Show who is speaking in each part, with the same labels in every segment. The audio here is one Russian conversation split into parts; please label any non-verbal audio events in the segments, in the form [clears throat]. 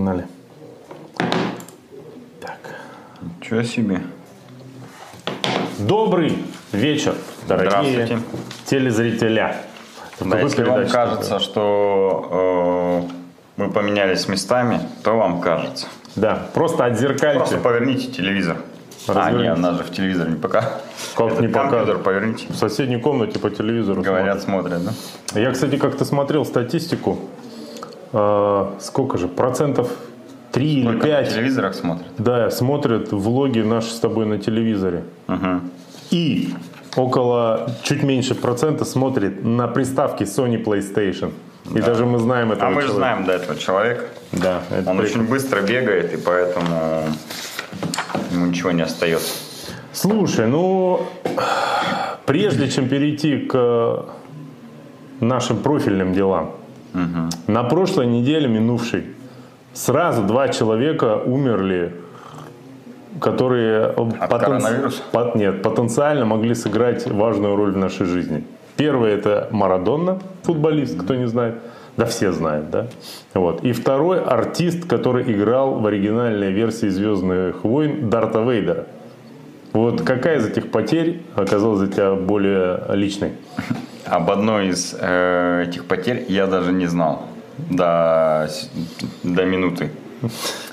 Speaker 1: Погнали. Так.
Speaker 2: Ничего себе.
Speaker 1: Добрый вечер, дорогие
Speaker 2: Здравствуйте.
Speaker 1: телезрителя.
Speaker 2: Да, если вам кажется, что э, мы поменялись местами, то вам кажется.
Speaker 1: Да, просто отзеркальте.
Speaker 2: Просто поверните телевизор. А,
Speaker 1: Разверните.
Speaker 2: нет, она же в телевизор не пока.
Speaker 1: Как
Speaker 2: Этот
Speaker 1: не пока?
Speaker 2: компьютер поверните.
Speaker 1: В соседней комнате по телевизору
Speaker 2: Говорят, смотрят, да?
Speaker 1: смотрят. Я, кстати, как-то смотрел статистику. Э, сколько же? Процентов 3 или
Speaker 2: Только на
Speaker 1: 5
Speaker 2: телевизорах смотрят.
Speaker 1: да, смотрят влоги наши с тобой на телевизоре.
Speaker 2: Мгм.
Speaker 1: И около чуть меньше процента смотрит на приставке Sony PlayStation. И даже мы знаем этого
Speaker 2: А мы же знаем до этого человека.
Speaker 1: Да, это
Speaker 2: Он
Speaker 1: прикольно.
Speaker 2: очень быстро бегает, и поэтому ему ничего не остается.
Speaker 1: Слушай, ну, прежде чем перейти к нашим профильным делам, на прошлой неделе минувшей сразу два человека умерли, которые
Speaker 2: коронавируса?
Speaker 1: по- нет, потенциально могли сыграть важную роль в нашей жизни. Первый это Марадонна, футболист, кто не знает. Да все знают, да? Вот. И второй артист, который играл в оригинальной версии «Звездных войн» Дарта Вейдера. Вот какая из этих потерь оказалась для тебя более личной?
Speaker 2: Об одной из э, этих потерь я даже не знал до, до минуты.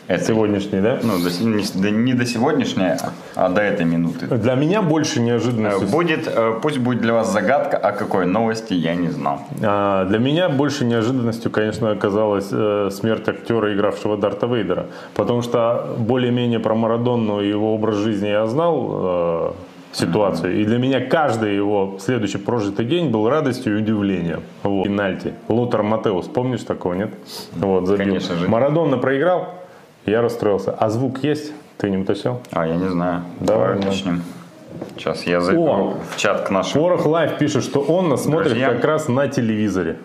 Speaker 2: этой.
Speaker 1: Сегодняшней, да?
Speaker 2: Ну, до не, да не до сегодняшней, а до этой минуты.
Speaker 1: Для меня больше
Speaker 2: Э,
Speaker 1: неожиданностью.
Speaker 2: Будет, э, пусть будет для вас загадка, о какой новости я не знал.
Speaker 1: А, Для меня больше неожиданностью, конечно, оказалась э, смерть актера, игравшего Дарта Вейдера. Потому что более-менее про Марадонну и его образ жизни я знал э, ситуацию. И для меня каждый его следующий прожитый день был радостью и удивлением. Вот. Пенальти. Лотар Матеус, помнишь такого, нет? Вот, забил.
Speaker 2: Конечно же.
Speaker 1: Марадонна проиграл, я расстроился. А звук есть? Ты не уточнил?
Speaker 2: А, я не знаю.
Speaker 1: Давай,
Speaker 2: Давай
Speaker 1: да.
Speaker 2: начнем. Сейчас я зайду
Speaker 1: О!
Speaker 2: в чат к нашим.
Speaker 1: Порох Лайв пишет, что он нас смотрит
Speaker 2: Друзья.
Speaker 1: как раз на телевизоре.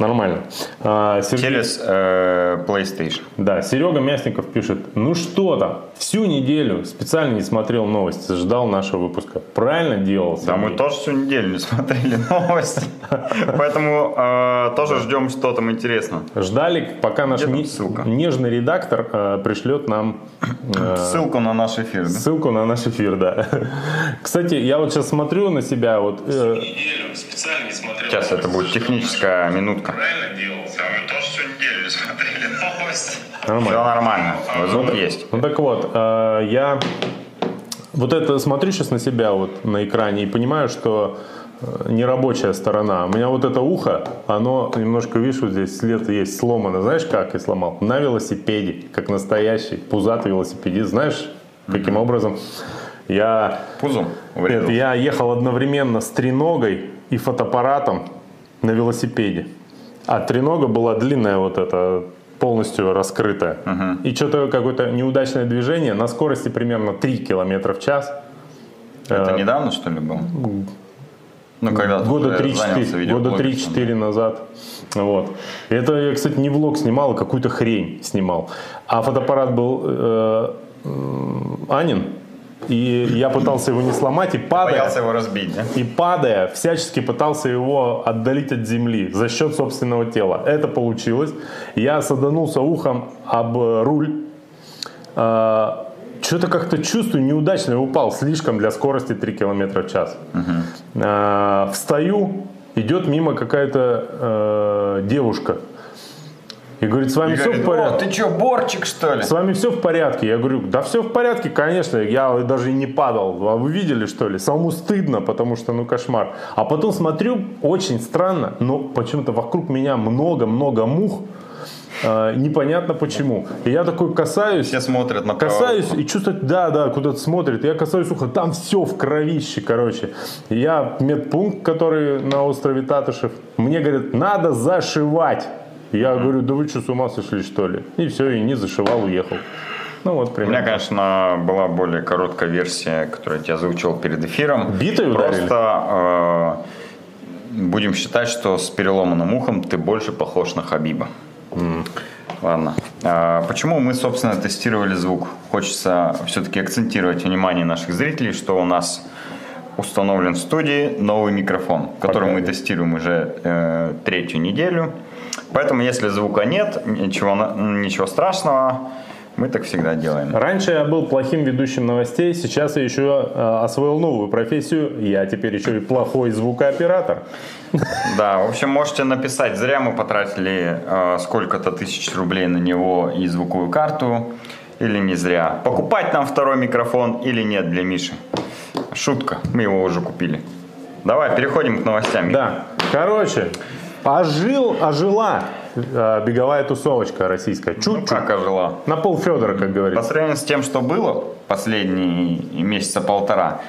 Speaker 1: Нормально. А, Сергей-
Speaker 2: Через э, PlayStation.
Speaker 1: Да, Серега Мясников пишет, ну что там, всю неделю специально не смотрел новости, ждал нашего выпуска. Правильно делал,
Speaker 2: Да, мы
Speaker 1: Сергей?
Speaker 2: тоже всю неделю не [laughs] смотрели новости. Поэтому э, тоже ждем, что там интересно.
Speaker 1: Ждали, пока наш нежный редактор э, пришлет нам
Speaker 2: Ссылку на наш эфир.
Speaker 1: ссылку на наш эфир, да. [laughs] Кстати, я вот сейчас смотрю на себя, вот э,
Speaker 3: неделю специально не смотрел.
Speaker 2: Сейчас это будет техническая минутка.
Speaker 3: Правильно делал. А мы тоже всю неделю не смотрели новости.
Speaker 2: Все
Speaker 1: нормально.
Speaker 2: нормально. Звук есть.
Speaker 1: Ну так вот, э, я вот это смотрю сейчас на себя вот на экране и понимаю, что э, нерабочая сторона. У меня вот это ухо, оно немножко, видишь, вот здесь след есть сломано. Знаешь, как я сломал? На велосипеде, как настоящий пузатый велосипедист. Знаешь, каким образом? Я,
Speaker 2: Пузом
Speaker 1: нет, я ехал одновременно с треногой и фотоаппаратом на велосипеде. А тренога была длинная вот эта, полностью раскрытая. И что-то какое-то неудачное движение на скорости примерно 3 километра в час.
Speaker 2: Это недавно, что ли, было? Ну, когда
Speaker 1: Года
Speaker 2: уже занялся
Speaker 1: 3-4 года
Speaker 2: видеоблогерством,
Speaker 1: 3-4 назад. Вот. Это я, кстати, не влог снимал, а какую-то хрень снимал. А фотоаппарат был э, м, Анин. И я пытался его не сломать, и падая,
Speaker 2: Боялся его разбить, да?
Speaker 1: и падая, всячески пытался его отдалить от земли за счет собственного тела. Это получилось. Я саданулся ухом об э, руль. что-то как-то чувствую, неудачно упал, слишком для скорости 3 км в час. А, встаю, идет мимо какая-то э, девушка. И говорит, с вами
Speaker 2: И
Speaker 1: все
Speaker 2: говорит,
Speaker 1: в порядке?
Speaker 2: «О, ты что, борчик, что ли?
Speaker 1: С вами все в порядке? Я говорю, да все в порядке, конечно, я даже и не падал. А вы видели, что ли? Самому стыдно, потому что, ну, кошмар. А потом смотрю, очень странно, но почему-то вокруг меня много-много мух, э, непонятно почему. И я такой касаюсь,
Speaker 2: Все смотрят на
Speaker 1: касаюсь и чувствую, да, да, куда-то смотрит. Я касаюсь уха, там все в кровище, короче. Я медпункт, который на острове Татышев, мне говорят, надо зашивать. Я говорю, да вы что, с ума сошли, что ли? И все, и не зашивал, уехал. Ну вот,
Speaker 2: У меня,
Speaker 1: примерно.
Speaker 2: конечно, была более короткая версия, которую я озвучил перед эфиром.
Speaker 1: Битой ударили?
Speaker 2: Просто э, будем считать, что с переломанным ухом ты больше похож на Хабиба. Ладно. А почему мы, собственно, тестировали звук? Хочется все-таки акцентировать внимание наших зрителей, что у нас установлен в студии новый микрофон, который
Speaker 1: Пока
Speaker 2: мы тестируем уже э, третью неделю. Поэтому, если звука нет, ничего, ничего страшного, мы так всегда делаем.
Speaker 1: Раньше я был плохим ведущим новостей, сейчас я еще э, освоил новую профессию. Я теперь еще и плохой звукооператор.
Speaker 2: Да, в общем, можете написать, зря мы потратили э, сколько-то тысяч рублей на него и звуковую карту, или не зря. Покупать нам второй микрофон или нет для Миши? Шутка, мы его уже купили. Давай, переходим к новостям.
Speaker 1: Да. Короче, ожил, ожила э, беговая тусовочка российская.
Speaker 2: Ну,
Speaker 1: Чуть-чуть.
Speaker 2: как ожила?
Speaker 1: На пол Федора, как
Speaker 2: По
Speaker 1: говорится.
Speaker 2: сравнению с тем, что было последние месяца полтора,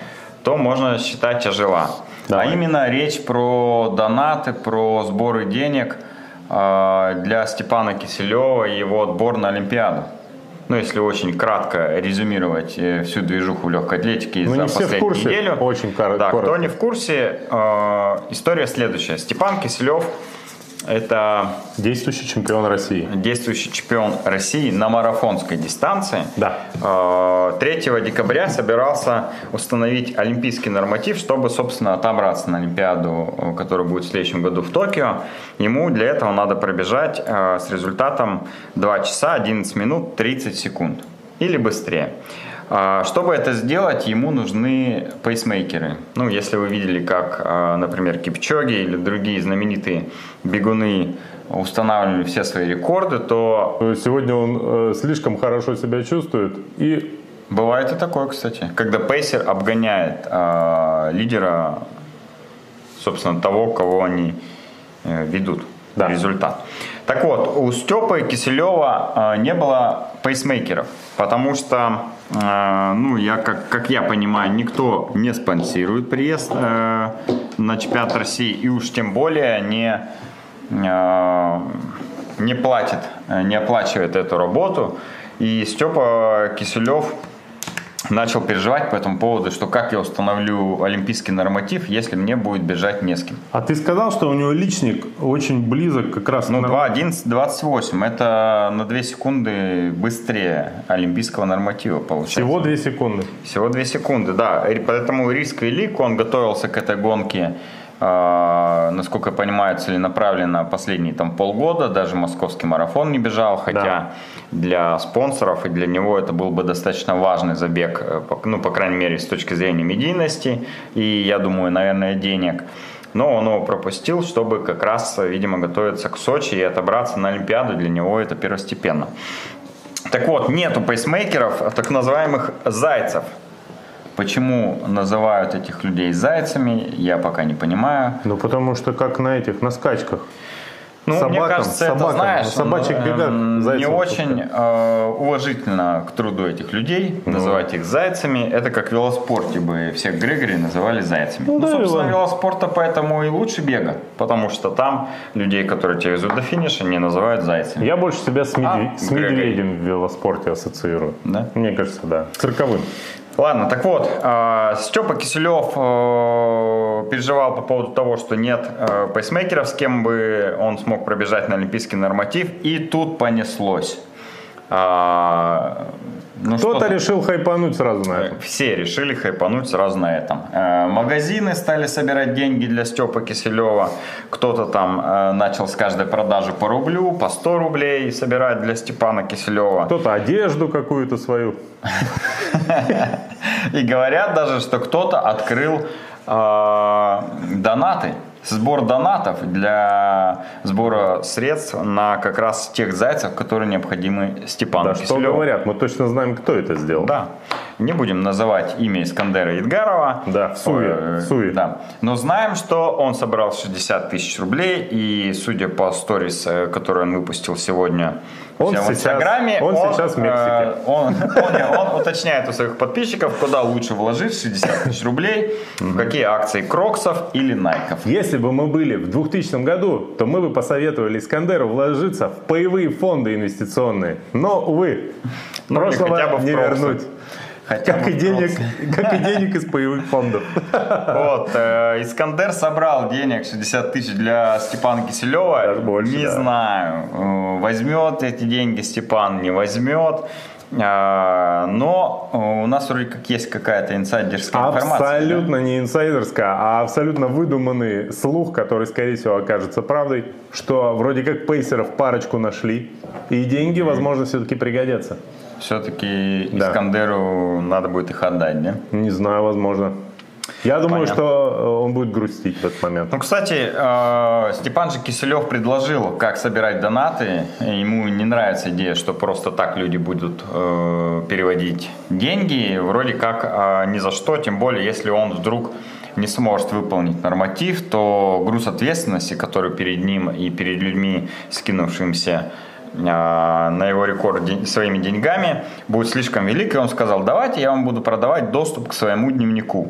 Speaker 2: то можно считать ожила.
Speaker 1: Давай.
Speaker 2: А именно речь про донаты, про сборы денег э, для Степана Киселева и его отбор на Олимпиаду. Ну, если очень кратко резюмировать э, всю движуху легкой атлетике
Speaker 1: Ну,
Speaker 2: за последнюю
Speaker 1: курсе.
Speaker 2: неделю.
Speaker 1: Очень кор-
Speaker 2: Да,
Speaker 1: коротко.
Speaker 2: кто не в курсе, э, история следующая. Степан Киселев это
Speaker 1: Действующий чемпион России.
Speaker 2: действующий чемпион России на марафонской дистанции.
Speaker 1: Да.
Speaker 2: Э, 3 декабря собирался установить олимпийский норматив, чтобы, собственно, отобраться на Олимпиаду, э, которая будет в следующем году в Токио. Ему для этого надо пробежать э, с результатом 2 часа 11 минут 30 секунд или быстрее. А, Чтобы это сделать, ему нужны пейсмейкеры. Ну, если вы видели, как, а, например, Кипчоги или другие знаменитые бегуны устанавливали все свои рекорды, то
Speaker 1: Сегодня он э, слишком хорошо себя чувствует и
Speaker 2: бывает и такое, кстати, когда пейсер обгоняет а, лидера, собственно, того, кого они э, ведут.
Speaker 1: Да.
Speaker 2: Результат. Так вот, у Степы Киселева а, не было пейсмейкеров, потому что, а, ну, я, как, как я понимаю, никто не спонсирует приезд э, на чемпионат России и уж тем более не, э, не платит, э, не оплачивает эту работу. И Степа Киселев начал переживать по этому поводу, что как я установлю олимпийский норматив, если мне будет бежать не с кем.
Speaker 1: А ты сказал, что у него личник очень близок как раз
Speaker 2: Ну,
Speaker 1: к норм-
Speaker 2: 2.11.28 это на 2 секунды быстрее олимпийского норматива получается.
Speaker 1: Всего 2 секунды.
Speaker 2: Всего 2 секунды, да. И Поэтому риск велик, он готовился к этой гонке, насколько я понимаю, целенаправленно последние там полгода, даже московский марафон не бежал, хотя
Speaker 1: Да.
Speaker 2: для спонсоров и для него это был бы достаточно важный забег, э, ну, по крайней мере, с точки зрения медийности и, я думаю, наверное, денег. Но он его пропустил, чтобы как раз, видимо, готовиться к Сочи и отобраться на Олимпиаду. Для него это первостепенно. Так вот, нету пейсмейкеров, а так называемых зайцев. Почему называют этих людей зайцами, я пока не понимаю.
Speaker 1: Ну, потому что как на этих, на скачках.
Speaker 2: Ну, мне
Speaker 1: Собакам,
Speaker 2: кажется, это,
Speaker 1: собакам,
Speaker 2: знаешь,
Speaker 1: на собачьих бегах
Speaker 2: не очень э, уважительно к труду этих людей,
Speaker 1: Ну.
Speaker 2: называть их зайцами. Это как в велоспорте бы всех Грегори называли зайцами.
Speaker 1: Ну
Speaker 2: Ну,
Speaker 1: да,
Speaker 2: собственно,
Speaker 1: Иван.
Speaker 2: велоспорта поэтому и лучше бега, потому что там людей, которые тебя везут до финиша, не называют зайцами.
Speaker 1: Я больше себя с, медве-
Speaker 2: А,
Speaker 1: с
Speaker 2: Грегори.
Speaker 1: медведем в велоспорте ассоциирую.
Speaker 2: Да?
Speaker 1: Мне кажется, да. Цирковым.
Speaker 2: Ладно, так вот, э, Степа Киселев э, переживал по поводу того, что нет э, пейсмейкеров, с кем бы он смог пробежать на олимпийский норматив, и тут понеслось. Ну,
Speaker 1: Кто-то решил хайпануть сразу на этом.
Speaker 2: все решили хайпануть сразу на этом. Э, Магазины стали собирать деньги для Степа Киселева. Кто-то там э, начал с каждой продажи по рублю, по 100 рублей собирать для Степана Киселева.
Speaker 1: Кто-то одежду какую-то свою. [laughs]
Speaker 2: И говорят даже, что кто-то открыл э, донаты, сбор донатов для сбора средств на как раз тех зайцев, которые необходимы Степану
Speaker 1: Да, что
Speaker 2: Киселеву.
Speaker 1: говорят, мы точно знаем, кто это сделал.
Speaker 2: Да. Не будем называть имя Искандера Едгарова.
Speaker 1: Да, в Суе,
Speaker 2: Ой,
Speaker 1: в Суе.
Speaker 2: Да. Но знаем, что он собрал 60 тысяч рублей. И судя по сторис, э, которые он выпустил сегодня
Speaker 1: Он
Speaker 2: в Инстаграме,
Speaker 1: он сейчас в Мексике.
Speaker 2: э, он, он- он уточняет у своих подписчиков, куда лучше вложить 60 тысяч рублей, в какие акции Кроксов или Найков.
Speaker 1: Если бы мы были в 2000 году, то мы бы посоветовали Искандеру вложиться в паевые фонды инвестиционные. Но, увы,
Speaker 2: Ну,
Speaker 1: прошлого не вернуть.
Speaker 2: Хотя
Speaker 1: Как и, денег, как и денег из паевых фондов.
Speaker 2: Вот, э, Искандер собрал денег 60 тысяч для Степана Киселева.
Speaker 1: Даже больше,
Speaker 2: не
Speaker 1: да.
Speaker 2: знаю, э, возьмет эти деньги Степан, не возьмет. А, Но у нас вроде как есть какая-то инсайдерская информация. да?
Speaker 1: Абсолютно не инсайдерская, а абсолютно выдуманный слух, который, скорее всего, окажется правдой, что вроде как пейсеров парочку нашли, и деньги, возможно, все-таки пригодятся.
Speaker 2: Все-таки
Speaker 1: Да.
Speaker 2: Искандеру надо будет их отдать, да?
Speaker 1: Не знаю, возможно. Я думаю,
Speaker 2: Понятно.
Speaker 1: что э, он будет грустить в этот момент.
Speaker 2: Ну, кстати, э, Степан же Киселев предложил, как собирать донаты. Ему не нравится идея, что просто так люди будут э, переводить деньги. Вроде как э, ни за что, тем более, если он вдруг не сможет выполнить норматив, то груз ответственности, который перед ним и перед людьми, скинувшимся на его рекорд своими деньгами, будет слишком велик. И он сказал, давайте я вам буду продавать доступ к своему дневнику.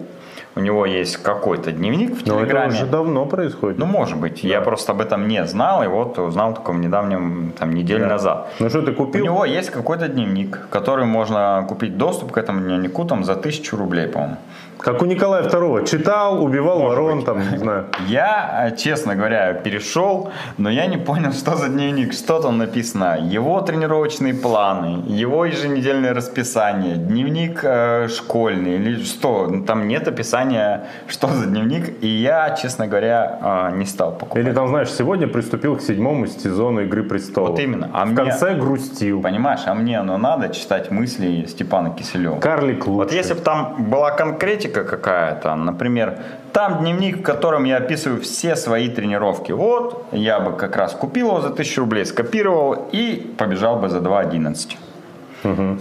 Speaker 2: У него есть какой-то дневник в
Speaker 1: Но это
Speaker 2: Телеграме.
Speaker 1: уже давно происходит.
Speaker 2: Ну, может быть. Я просто об этом не знал, и вот узнал только в недавнем, там, неделю назад.
Speaker 1: Ну что, ты
Speaker 2: У
Speaker 1: купил?
Speaker 2: него есть какой-то дневник, который можно купить доступ к этому дневнику там за тысячу рублей, по-моему.
Speaker 1: Как у Николая II. Читал, убивал ворон, там, не знаю.
Speaker 2: Я, э, честно говоря, перешел, но я не понял, что за дневник, что там написано. Его тренировочные планы, его еженедельное расписание, дневник э, школьный или что. Там нет описания, что за дневник, и я, честно говоря, э, не стал покупать.
Speaker 1: Или там, знаешь, сегодня приступил к седьмому сезону Игры престолов.
Speaker 2: Вот именно. А
Speaker 1: в
Speaker 2: мне-
Speaker 1: конце грустил.
Speaker 2: Понимаешь, а мне оно надо читать мысли Степана Киселева.
Speaker 1: Карлик лучше.
Speaker 2: Вот если бы там была конкретика какая-то, например, там дневник, в котором я описываю все свои тренировки. Вот, я бы как раз купил его за 1000 рублей, скопировал и побежал бы за 2.11.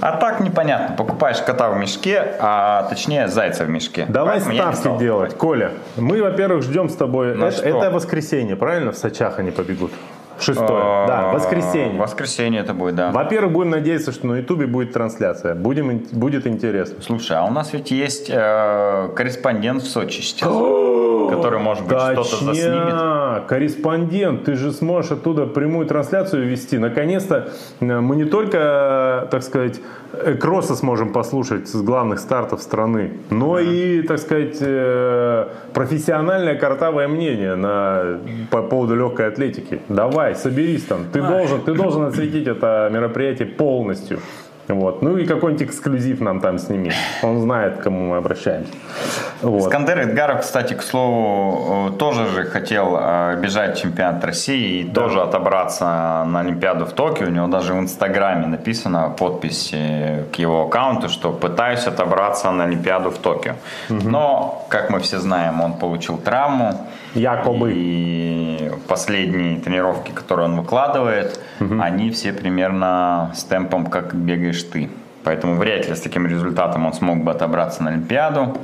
Speaker 2: А так непонятно. Покупаешь кота в мешке, а точнее зайца в мешке.
Speaker 1: Давай
Speaker 2: Поэтому
Speaker 1: ставки делать. Коля, мы, во-первых, ждем с тобой.
Speaker 2: На
Speaker 1: это, это воскресенье, правильно? В Сочах они побегут. Шестое.
Speaker 2: А,
Speaker 1: Да, воскресенье.
Speaker 2: Воскресенье это будет, да.
Speaker 1: Во-первых, будем надеяться, что на Ютубе будет трансляция. Будем, будет интересно.
Speaker 2: Слушай, а у нас ведь есть э, корреспондент в Сочи сейчас, [gasps] [gasps] который, может быть, что-то заснимет.
Speaker 1: Корреспондент, ты же сможешь оттуда прямую трансляцию вести. Наконец-то э, мы не только, так сказать, э, кросса сможем послушать с главных стартов страны, но и, так сказать, э, профессиональное картавое мнение на, по поводу легкой атлетики. Давай, соберись там. Ты должен, ты должен осветить это мероприятие полностью. Вот. Ну и какой-нибудь эксклюзив нам там сними. Он знает, к кому мы обращаемся. Вот.
Speaker 2: Искандер Эдгаров, кстати, к слову, э, тоже же хотел э, бежать в чемпионат России и тоже отобраться на Олимпиаду в Токио. У него даже в Инстаграме написано подпись к его аккаунту, что пытаюсь отобраться на Олимпиаду в Токио. Но, как мы все знаем, он получил травму.
Speaker 1: Якобы.
Speaker 2: И последние тренировки, которые он выкладывает, они все примерно с темпом, как бегаешь ты. Поэтому вряд ли с таким результатом он смог бы отобраться на Олимпиаду.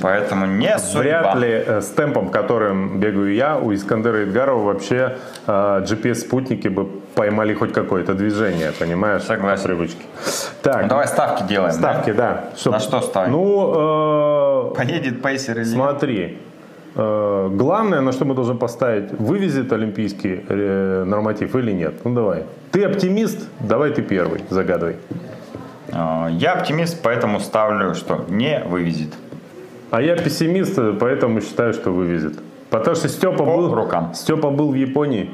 Speaker 2: Поэтому не судьба.
Speaker 1: Вряд ли э, с темпом, которым бегаю я, у Искандера Идгарова вообще э, GPS-спутники бы поймали хоть какое-то движение, понимаешь?
Speaker 2: Согласен.
Speaker 1: По привычке. Так,
Speaker 2: Ну, давай ставки делаем.
Speaker 1: ставки,
Speaker 2: да?
Speaker 1: да.
Speaker 2: На что ставим?
Speaker 1: Ну, э,
Speaker 2: Поедет пейсер или
Speaker 1: смотри. Э, главное, на что мы должны поставить, вывезет олимпийский э, норматив или нет. Ну, давай. Ты оптимист? Давай ты первый, загадывай.
Speaker 2: Э, Я оптимист, поэтому ставлю, что не вывезет.
Speaker 1: А я пессимист, поэтому считаю, что вывезет. Потому что Степа
Speaker 2: По
Speaker 1: был,
Speaker 2: рукам.
Speaker 1: Степа был в Японии,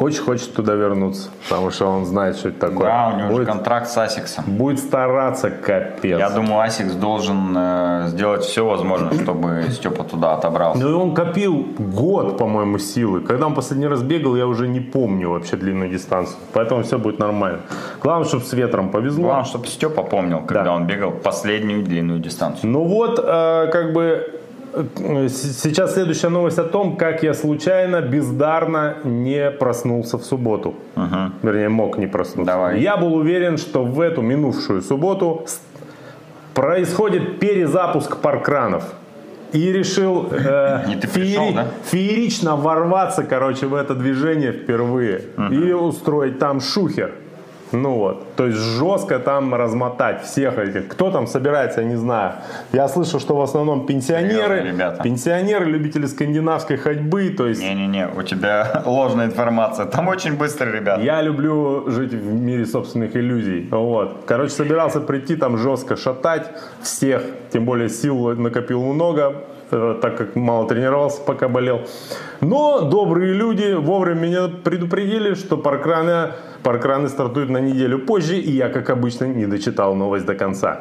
Speaker 1: очень хочет туда вернуться, потому что он знает, что это такое.
Speaker 2: Да, у него
Speaker 1: будет,
Speaker 2: же контракт с ASICS ом.
Speaker 1: будет стараться капец.
Speaker 2: Я думаю, ASICS должен э, сделать все возможное, чтобы Степа туда отобрался.
Speaker 1: Ну и он копил год, по-моему, силы. Когда он последний раз бегал, я уже не помню вообще длинную дистанцию. Поэтому все будет нормально. Главное, чтобы с ветром повезло.
Speaker 2: Главное, чтобы Степа помнил, когда
Speaker 1: Да.
Speaker 2: он бегал последнюю длинную дистанцию.
Speaker 1: Ну вот, э, как бы сейчас следующая новость о том, как я случайно, бездарно не проснулся в субботу. Вернее, мог не проснуться.
Speaker 2: Давай.
Speaker 1: Я был уверен, что в эту минувшую субботу происходит перезапуск паркранов. И решил э, [laughs]
Speaker 2: И пришел, да?
Speaker 1: феерично ворваться, короче, в это движение впервые. И устроить там шухер. Ну вот, то есть жестко там размотать всех этих. Кто там собирается, я не знаю. Я слышал, что в основном пенсионеры,
Speaker 2: ребята.
Speaker 1: пенсионеры, любители скандинавской ходьбы. То есть
Speaker 2: Не-не-не, у тебя [laughs] ложная информация. Там очень быстро, ребят.
Speaker 1: я люблю жить в мире собственных иллюзий. Вот. Короче, собирался прийти там жестко шатать всех, тем более сил накопил много. Э, так как мало тренировался, пока болел. Но добрые люди вовремя меня предупредили, что паркраны, паркраны стартуют на неделю позже, и я, как обычно, не дочитал новость до конца.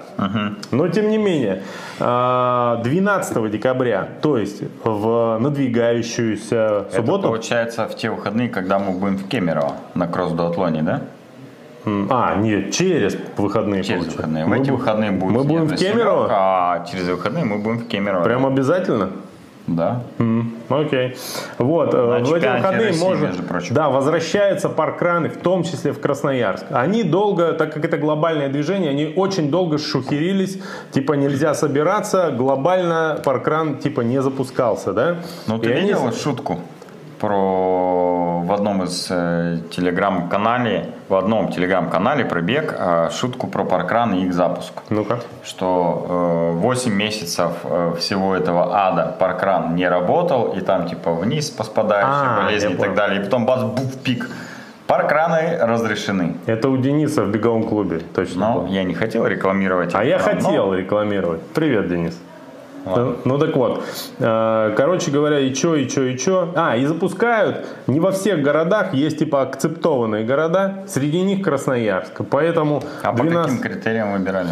Speaker 1: Но, тем не менее, а, 12 декабря, то есть в надвигающуюся
Speaker 2: Это
Speaker 1: субботу...
Speaker 2: получается в те выходные, когда мы будем в Кемерово на кросс-дуатлоне, да?
Speaker 1: А, нет, через выходные.
Speaker 2: Через
Speaker 1: получается.
Speaker 2: выходные. В
Speaker 1: Мы
Speaker 2: эти выходные будем
Speaker 1: Мы будем в Кемерово?
Speaker 2: А через выходные мы будем в Кемерово.
Speaker 1: Прям обязательно?
Speaker 2: Да.
Speaker 1: М, Окей. Вот, э, в эти выходные
Speaker 2: России,
Speaker 1: можно...
Speaker 2: между прочим.
Speaker 1: Да, возвращаются паркраны, в том числе в Красноярск. Они долго, так как это глобальное движение, они очень долго шухерились, типа нельзя собираться, глобально паркран типа не запускался, да?
Speaker 2: Ну ты
Speaker 1: И они
Speaker 2: видел
Speaker 1: с-
Speaker 2: шутку про в одном из э, телеграм-канале, в одном телеграм-канале пробег э, шутку про паркран и их запуск.
Speaker 1: Ну-ка.
Speaker 2: Что э, 8 месяцев э, всего этого ада паркран не работал, и там типа вниз поспадают
Speaker 1: А,
Speaker 2: болезни и так далее. И потом бац, буф, пик. Паркраны разрешены.
Speaker 1: Это у Дениса в беговом клубе, точно.
Speaker 2: Но
Speaker 1: было.
Speaker 2: я не хотел рекламировать.
Speaker 1: А я
Speaker 2: канал, но-
Speaker 1: хотел рекламировать. Привет, Денис.
Speaker 2: Ладно.
Speaker 1: Ну, ну так вот, э, короче говоря, и чё, и чё, и чё. А, и запускают, не во всех городах, есть типа акцептованные города, среди них Красноярск. Поэтому
Speaker 2: А по
Speaker 1: 12
Speaker 2: каким критериям выбирали?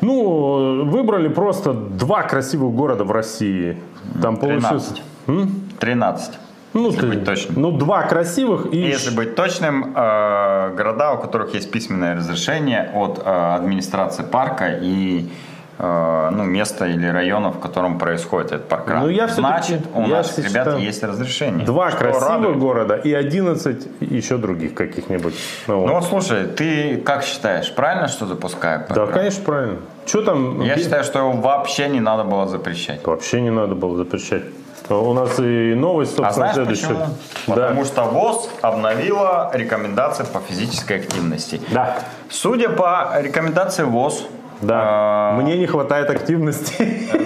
Speaker 1: Ну, выбрали просто два красивых города в России. Там получилось...
Speaker 2: 13. 13.
Speaker 1: Ну,
Speaker 2: если
Speaker 1: ты-
Speaker 2: быть точным.
Speaker 1: ну, два красивых и...
Speaker 2: Если быть точным, э, города, у которых есть письменное разрешение от э, администрации парка и ну, места или района, в котором происходит этот паркран.
Speaker 1: Ну, я
Speaker 2: Значит, у
Speaker 1: я
Speaker 2: наших ребят
Speaker 1: считаю,
Speaker 2: есть разрешение.
Speaker 1: Два красивых
Speaker 2: радует.
Speaker 1: города и 11 еще других каких-нибудь. Ну.
Speaker 2: Ну вот слушай, ты как считаешь, правильно, что запускают
Speaker 1: да,
Speaker 2: паркран?
Speaker 1: конечно, правильно. Что там?
Speaker 2: Я считаю, что его вообще не надо было запрещать.
Speaker 1: Вообще не надо было запрещать. У нас и новость,
Speaker 2: А
Speaker 1: собственно,
Speaker 2: знаешь
Speaker 1: следующая.
Speaker 2: почему?
Speaker 1: Да.
Speaker 2: Потому что ВОЗ обновила рекомендации по физической активности.
Speaker 1: Да.
Speaker 2: Судя по рекомендации ВОЗ,
Speaker 1: Да.
Speaker 2: э,
Speaker 1: Мне не хватает активности.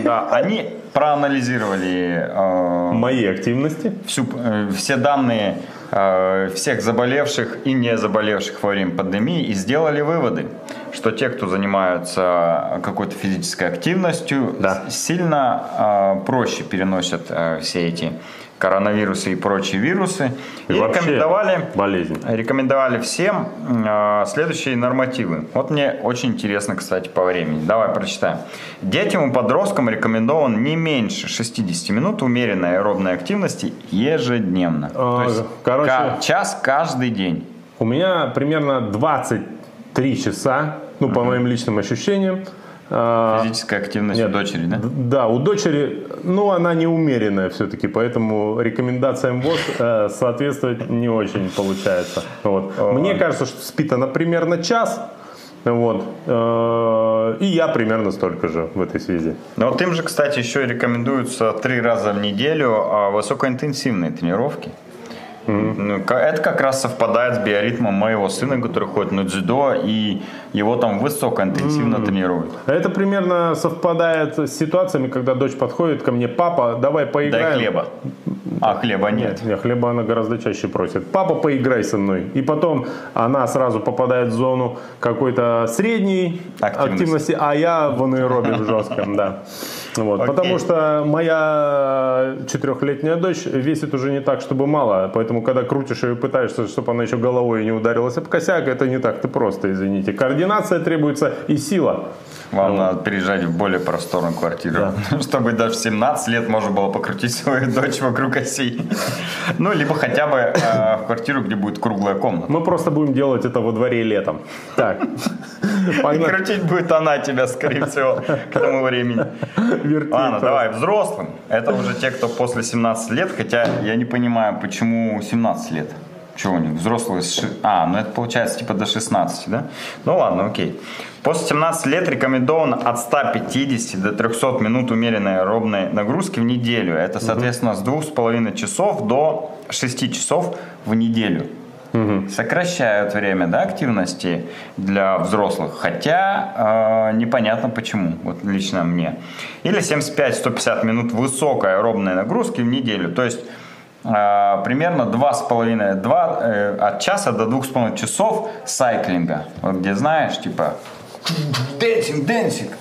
Speaker 1: [laughs]
Speaker 2: Да, они проанализировали э,
Speaker 1: Мои активности.
Speaker 2: всю, э, все данные э, всех заболевших и не заболевших во время пандемии и сделали выводы, что те, кто занимаются какой-то физической активностью,
Speaker 1: Да.
Speaker 2: сильно э, проще переносят э, все эти коронавирусы и прочие вирусы. И,
Speaker 1: И
Speaker 2: рекомендовали
Speaker 1: болезнь.
Speaker 2: рекомендовали всем э, следующие нормативы. Вот мне очень интересно, кстати, по времени. Давай прочитаем. Детям и подросткам рекомендован не меньше 60 минут умеренной аэробной активности ежедневно.
Speaker 1: А,
Speaker 2: То есть
Speaker 1: короче-
Speaker 2: час каждый день.
Speaker 1: У меня примерно 23 часа, ну, по моим личным ощущениям. А,
Speaker 2: Физическая активность
Speaker 1: Нет.
Speaker 2: у дочери, да?
Speaker 1: Да, у дочери, ну, она неумеренная все-таки, поэтому рекомендациям ВОЗ э, соответствовать не очень получается. Вот. Мне кажется, что спит она примерно час, вот, э, и я примерно столько же в этой связи.
Speaker 2: Но вот им же, кстати, еще рекомендуются три раза в неделю а, высокоинтенсивные тренировки. Ка- Это как раз совпадает с биоритмом моего сына, который ходит на дзюдо, и его там высокоинтенсивно тренируют.
Speaker 1: Это примерно совпадает с ситуациями, когда дочь подходит ко мне, папа, давай поиграем.
Speaker 2: Дай хлеба. А хлеба нет.
Speaker 1: Нет, хлеба она гораздо чаще просит. Папа, поиграй со мной. И потом она сразу попадает в зону какой-то средней
Speaker 2: Активности.
Speaker 1: активности, а я в анаэробе в жестком, да. Вот, потому что моя четырехлетняя дочь весит уже не так, чтобы мало. Поэтому, когда крутишь ее и пытаешься, чтобы она еще головой не ударилась об косяк, это не так-то просто, извините. Координация требуется и сила.
Speaker 2: Вам надо переезжать в более просторную квартиру, [laughs] чтобы даже в 17 лет можно было покрутить свою дочь вокруг оси. Ну, либо хотя бы э, в квартиру, где будет круглая комната.
Speaker 1: Мы просто будем делать это во дворе летом. Так, [laughs]
Speaker 2: И крутить будет она тебя, скорее всего, к тому времени.
Speaker 1: Вертеть
Speaker 2: Ладно,
Speaker 1: просто.
Speaker 2: давай, взрослым. Это уже те, кто после 17 лет, хотя я не понимаю, почему 17 лет. Чего у них? Взрослые... с ши- А, ну это получается типа до 16, да? Ну ладно, окей. После 17 лет рекомендовано от 150 до 300 минут умеренной аэробной нагрузки в неделю. Это, соответственно, с 2,5 часов до 6 часов в неделю. Сокращают время да, активности для взрослых, хотя э, непонятно почему, вот лично мне. Или 75-150 минут высокой аэробной нагрузки в неделю, то есть примерно 2,5, 2, э, от часа до 2,5 часов сайклинга, вот где знаешь, типа dancing,
Speaker 1: dancing.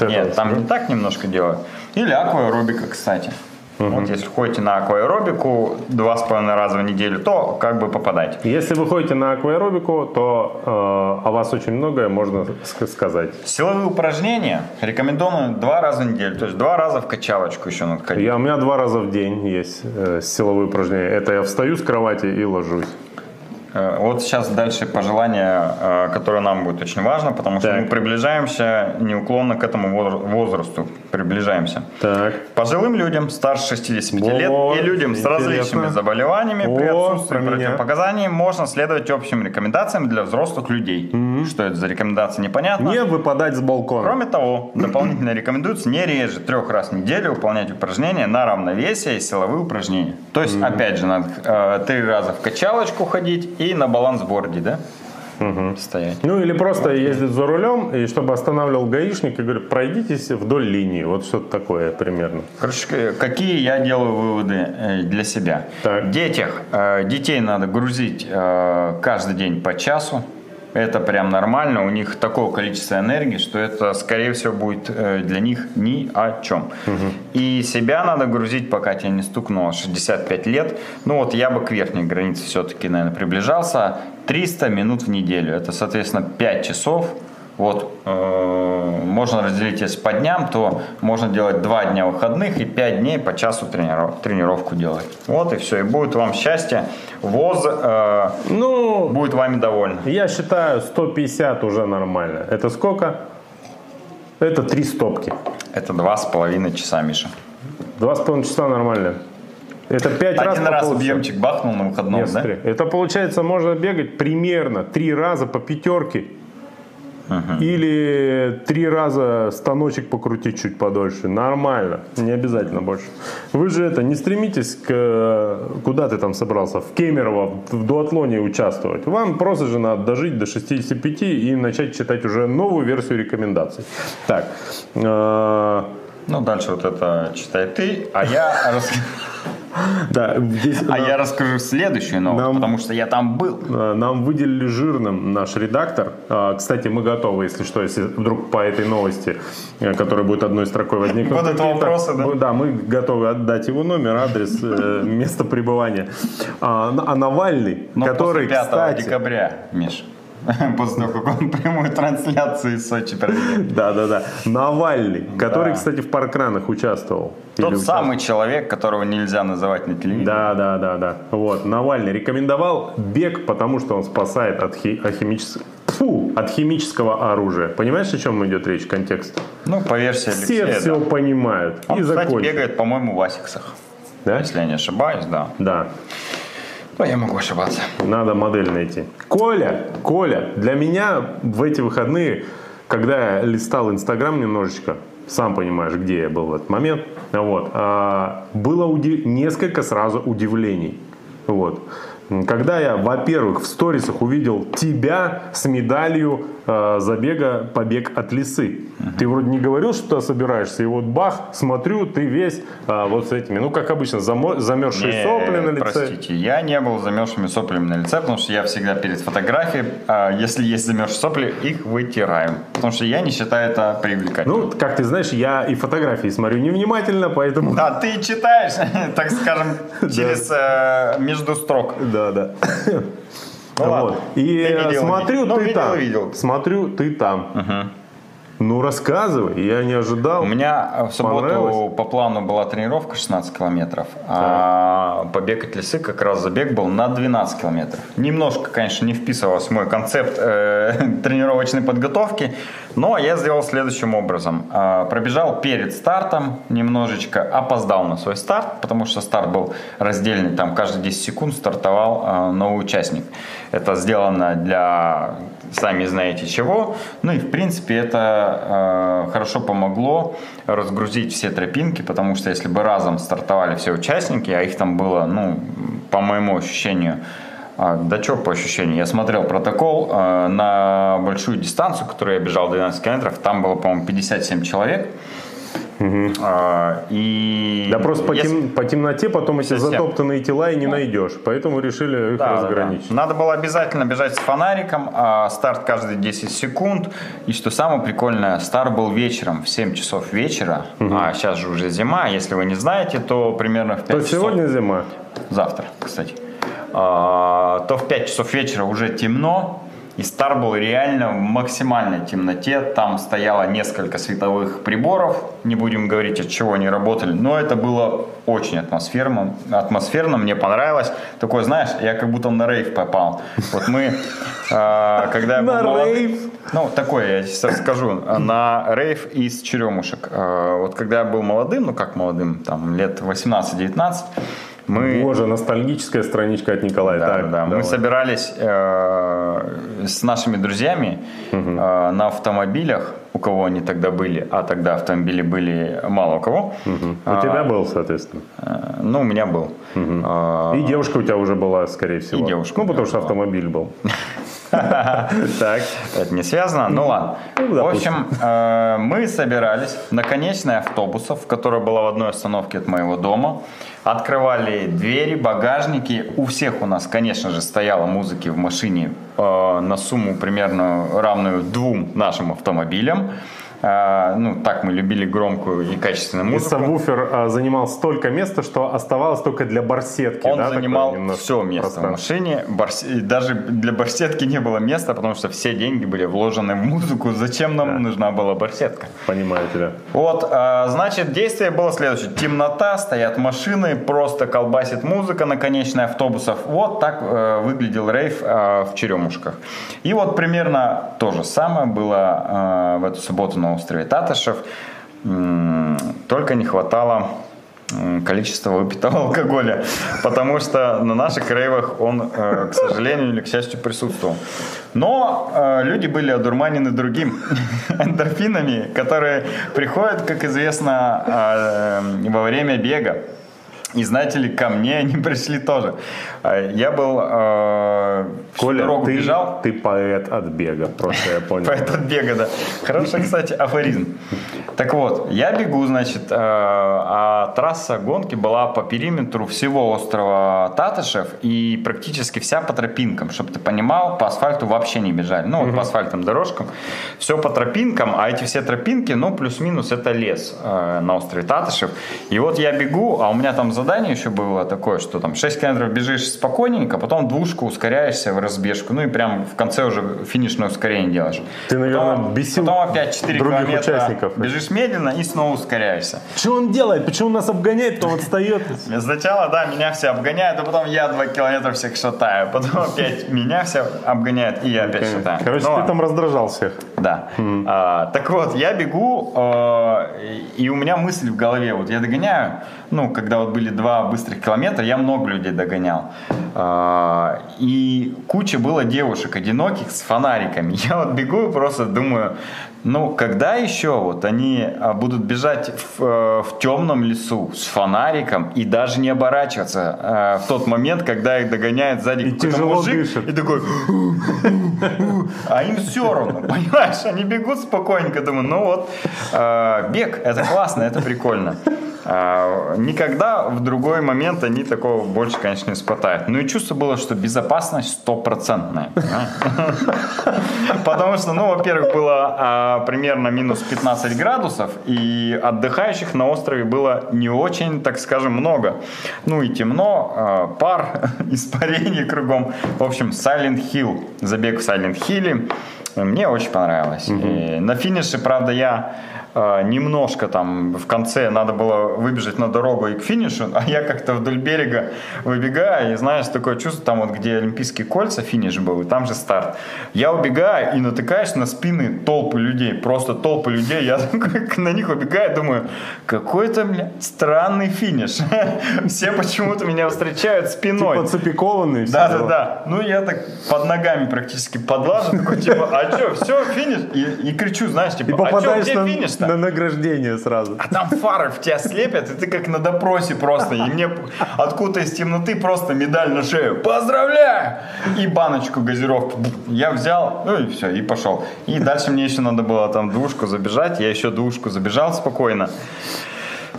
Speaker 2: Нет, там не так немножко делают. Или акваэробика, кстати. Вот если ходите на акваэробику два с половиной раза в неделю, то как бы попадаете.
Speaker 1: Если вы ходите на акваэробику, то э, о вас очень многое можно ск- сказать.
Speaker 2: Силовые упражнения рекомендую два раза в неделю. То есть два раза в качалочку еще надо ходить.
Speaker 1: Я, у меня два раза в день есть э, силовые упражнения. Это я встаю с кровати и ложусь.
Speaker 2: Э, Вот сейчас дальше пожелание, э, которое нам будет очень важно, потому что
Speaker 1: Так.
Speaker 2: мы приближаемся неуклонно к этому возр- возрасту. Приближаемся.
Speaker 1: Так.
Speaker 2: Пожилым людям старше 65 лет
Speaker 1: Вот,
Speaker 2: и людям с
Speaker 1: интересно.
Speaker 2: различными заболеваниями при
Speaker 1: О,
Speaker 2: отсутствии
Speaker 1: про меня.
Speaker 2: противопоказаний можно следовать общим рекомендациям для взрослых людей. Что это за рекомендации, непонятно.
Speaker 1: Не выпадать с балкона.
Speaker 2: Кроме того, [clears throat] дополнительно рекомендуется не реже трех раз в неделю выполнять упражнения на равновесие и силовые упражнения. То есть, опять же, надо э, три раза в качалочку ходить и на балансборде, да? Стоять.
Speaker 1: Ну или просто ездить за рулем, и чтобы останавливал гаишник и говорит, пройдитесь вдоль линии. Вот что-то такое примерно.
Speaker 2: Короче, к- какие я делаю выводы э, для себя?
Speaker 1: Так.
Speaker 2: Детях, э, детей надо грузить э, каждый день по часу. Это прям нормально. У них такое количество энергии, что это, скорее всего, будет э, для них ни о чем. И себя надо грузить, пока тебе не стукнуло 65 лет. Ну вот я бы к верхней границе все-таки, наверное, приближался. 300 минут в неделю. Это, соответственно, 5 часов. Вот, э, можно разделить, если по дням, то можно делать 2 дня выходных и 5 дней по часу трениров- тренировку делать. Вот и все. И будет вам счастье. ВОЗ э,
Speaker 1: Ну,
Speaker 2: будет вами доволен.
Speaker 1: я считаю, 150 уже нормально. Это сколько? Это три стопки.
Speaker 2: Это два с половиной часа, Миша.
Speaker 1: Два с половиной часа нормально. Это пять раз
Speaker 2: Один раз объемчик бахнул на выходном,
Speaker 1: Нет,
Speaker 2: да?
Speaker 1: смотри, Это получается, можно бегать примерно три раза по пятерке. Или три раза станочек покрутить чуть подольше. Нормально. Не обязательно больше. Вы же это, не стремитесь к... Куда ты там собрался? В Кемерово, в дуатлоне участвовать. Вам просто же надо дожить до 65 и начать читать уже новую версию рекомендаций. Так. э,
Speaker 2: Ну, дальше вот это читай ты, а я, [laughs]
Speaker 1: Да, здесь
Speaker 2: а
Speaker 1: нам-
Speaker 2: я расскажу следующую новость,
Speaker 1: Нам-
Speaker 2: потому что я там был.
Speaker 1: Нам выделили жирным наш редактор. А, Кстати, мы готовы, если что, если вдруг по этой новости, э, которая будет одной строкой возникнуть.
Speaker 2: Будут
Speaker 1: какие-то-
Speaker 2: вопросы, да?
Speaker 1: мы- Да, мы готовы отдать его номер, адрес, э, место пребывания. А а Навальный, который,
Speaker 2: после 5
Speaker 1: кстати...
Speaker 2: декабря, Миш, [laughs] после того, как он [laughs] прямую трансляцию из Сочи провел.
Speaker 1: Да-да-да. Навальный, который,
Speaker 2: Да.
Speaker 1: кстати, в паркранах участвовал.
Speaker 2: Тот самый человек, которого нельзя называть на телевидении.
Speaker 1: Да, да, да, да. Вот. Навальный рекомендовал бег, потому что он спасает от, хи- от химичес- Фу, от химического оружия. Понимаешь, о чем идет речь, контекст?
Speaker 2: Ну, по версии
Speaker 1: Все
Speaker 2: Алексея,
Speaker 1: все
Speaker 2: да.
Speaker 1: понимают.
Speaker 2: Он,
Speaker 1: и
Speaker 2: кстати,
Speaker 1: закончим.
Speaker 2: бегает, по-моему, в Асиксах.
Speaker 1: Да?
Speaker 2: Если я не ошибаюсь, да.
Speaker 1: Да.
Speaker 2: Но я могу ошибаться.
Speaker 1: Надо модель найти. Коля, Коля, для меня в эти выходные, когда я листал Инстаграм немножечко, сам понимаешь, где я был в этот момент, вот, а, было уди- несколько сразу удивлений. Вот. Когда я, во-первых, в сторисах увидел тебя с медалью э, забега «Побег от лисы». Ты вроде не говорил, что ты собираешься, и вот бах, смотрю, ты весь э, вот с этими, ну, как обычно, замо- замерзшие
Speaker 2: Не,
Speaker 1: сопли на лице.
Speaker 2: Простите, я не был замерзшими соплями на лице, потому что я всегда перед фотографией, а если есть замерзшие сопли, их вытираем. Потому что я не считаю это привлекательным.
Speaker 1: Ну, как ты знаешь, я и фотографии смотрю невнимательно, поэтому...
Speaker 2: Да, ты читаешь, [laughs] так скажем, [laughs] через э, между строк.
Speaker 1: Да, да.
Speaker 2: Ну ладно.
Speaker 1: Вот. И
Speaker 2: Ты видел,
Speaker 1: смотрю,
Speaker 2: ну,
Speaker 1: ты
Speaker 2: видел,
Speaker 1: там.
Speaker 2: видел.
Speaker 1: Смотрю, ты там. Ну, рассказывай, я не ожидал.
Speaker 2: У меня э, в субботу по плану была тренировка 16 километров, а побег от лесы как раз забег был на 12 километров. Немножко, конечно, не вписывался в мой концепт э, [laughs] тренировочной подготовки, но я сделал следующим образом. А, Пробежал перед стартом немножечко, опоздал на свой старт, потому что старт был раздельный, там каждые 10 секунд стартовал э, новый участник. Это сделано для сами знаете чего. Ну и в принципе это э, хорошо помогло разгрузить все тропинки, потому что если бы разом стартовали все участники, а их там было, ну, по моему ощущению, а, да что по ощущению, я смотрел протокол э, на большую дистанцию, которую я бежал 12 километров, там было, по-моему, 57 человек. А, И
Speaker 1: Да просто по,
Speaker 2: если-
Speaker 1: тем- по темноте потом эти
Speaker 2: Совсем.
Speaker 1: затоптанные тела и не найдешь. Поэтому решили их
Speaker 2: Да, да, да.
Speaker 1: разграничить.
Speaker 2: Надо было обязательно бежать с фонариком, а старт каждые 10 секунд. И что самое прикольное, старт был вечером, в 7 часов вечера. А сейчас же уже зима, если вы не знаете, то примерно в 5
Speaker 1: То
Speaker 2: часов.
Speaker 1: сегодня зима.
Speaker 2: Завтра, кстати. А, то в 5 часов вечера уже темно. И старт был реально в максимальной темноте. Там стояло несколько световых приборов. Не будем говорить, от чего они работали. Но это было очень атмосферно. Атмосферно, мне понравилось. Такое, знаешь, я как будто на рейв попал. Вот мы, а, когда я был молод-? Ну, такое, я сейчас расскажу. На рейв из черемушек. А, Вот когда я был молодым, ну как молодым, там лет 18-19, мы...
Speaker 1: Боже, ностальгическая страничка от Николая.
Speaker 2: Да,
Speaker 1: так,
Speaker 2: да, Мы
Speaker 1: давай.
Speaker 2: собирались э, с нашими друзьями э, на автомобилях, у кого они тогда были, а тогда автомобили были мало у кого.
Speaker 1: У тебя был, соответственно.
Speaker 2: Э, ну, у меня был. Э,
Speaker 1: И девушка у тебя уже была, скорее всего.
Speaker 2: девушка
Speaker 1: Ну, потому что
Speaker 2: была.
Speaker 1: автомобиль был. [laughs] Так.
Speaker 2: Это не связано. Ну ладно.
Speaker 1: Ну,
Speaker 2: В общем, э, мы собирались на конечной автобусов, которая была в одной остановке от моего дома. Открывали двери, багажники. У всех у нас, конечно же, стояла музыки в машине э, на сумму примерно равную двум нашим автомобилям. Э, ну, так мы любили громкую и качественную
Speaker 1: И
Speaker 2: музыку.
Speaker 1: сабвуфер а, занимал столько места, что оставалось только для барсетки.
Speaker 2: Он
Speaker 1: да,
Speaker 2: занимал все место в
Speaker 1: пространство.
Speaker 2: машине. Барс- и Даже для барсетки не было места, потому что все деньги были вложены в музыку. Зачем нам нужна была барсетка?
Speaker 1: Понимаю тебя.
Speaker 2: Вот, а, значит, действие было следующее. Темнота, стоят машины, просто колбасит музыка на конечной автобусов. Вот так э, выглядел рейв в Черемушках. И вот примерно то же самое было в эту субботу на острове Татышев. Только не хватало количества выпитого [laughs] алкоголя, потому что на наших рейвах он, э, к сожалению или к счастью, присутствовал. Но э, люди были одурманены другим [laughs] эндорфинами, которые приходят, как известно, э, во время бега. И знаете ли, ко мне [laughs] они пришли тоже. Э, Я был э,
Speaker 1: Коля,
Speaker 2: дорогу
Speaker 1: ты,
Speaker 2: бежал.
Speaker 1: ты поэт от бега, просто я понял.
Speaker 2: Поэт от бега, да. Хороший, кстати, афоризм. Так вот, я бегу, значит, э, а трасса гонки была по периметру всего острова Татышев и практически вся по тропинкам. Чтобы ты понимал, по асфальту вообще не бежали. Ну, вот по асфальтным дорожкам. Все по тропинкам, а эти все тропинки, ну, плюс-минус, это лес э, на острове Татышев. И вот я бегу, а у меня там задание еще было такое, что там 6 километров бежишь спокойненько, потом двушку ускоряешься в разбежку, ну и прям в конце уже финишное ускорение делаешь.
Speaker 1: Ты, наверное,
Speaker 2: Потом-
Speaker 1: бесил
Speaker 2: Потом опять 4
Speaker 1: других
Speaker 2: километра
Speaker 1: участников.
Speaker 2: бежишь медленно и снова ускоряешься.
Speaker 1: Что он делает? Почему нас обгоняет, то он отстает?
Speaker 2: Сначала, да, меня все обгоняют, а потом я 2 километра всех шатаю. Потом опять меня все обгоняют, и я опять шатаю.
Speaker 1: Короче, ты там раздражал всех.
Speaker 2: Да. А, так вот, я бегу, э, и у меня мысль в голове. Вот я догоняю, ну, когда вот были два быстрых километра, я много людей догонял. А, и куча было девушек одиноких с фонариками. [laughs] Я вот бегу и просто думаю, ну, когда еще вот они а, будут бежать в, э, в темном лесу с фонариком и даже не оборачиваться э, в тот момент, когда их догоняет сзади
Speaker 1: И тяжело
Speaker 2: мужик
Speaker 1: дышит.
Speaker 2: и такой, а им все равно, [laughs] понимаешь? Они бегут спокойненько, думаю, ну вот, э, бег, это классно, это прикольно. А, никогда в другой момент они такого больше, конечно, не испытают. Ну и чувство было, что безопасность стопроцентная. [laughs] Потому что, ну, во-первых, было а, примерно минус 15 градусов, и отдыхающих на острове было не очень, так скажем, много. Ну и темно, а, пар, [laughs] испарение кругом. В общем, Silent Hill, забег в Silent Hill, мне очень понравилось. На финише, правда, я немножко там в конце надо было выбежать на дорогу и к финишу, а я как-то вдоль берега выбегаю, и знаешь, такое чувство, там вот где Олимпийские кольца, финиш был, и там же старт. Я убегаю и натыкаюсь на спины толпы людей, просто толпы людей, я [laughs] на них убегаю, думаю, какой-то, бля, странный финиш. [laughs] Все почему-то меня встречают спиной.
Speaker 1: Типа цепикованный.
Speaker 2: Да, да, да. Ну, я так под ногами практически подлажу, такой, типа, а что, все, финиш? И, и кричу, знаешь, типа, а что, где финиш садишься,
Speaker 1: На награждение сразу.
Speaker 2: а там фары в тебя слепят, и ты как на допросе просто. И мне откуда из темноты просто медаль на шею. Поздравляю! И баночку газировки. Я взял, ну и все, и пошел. И дальше мне еще надо было там двушку забежать. Я еще двушку забежал спокойно.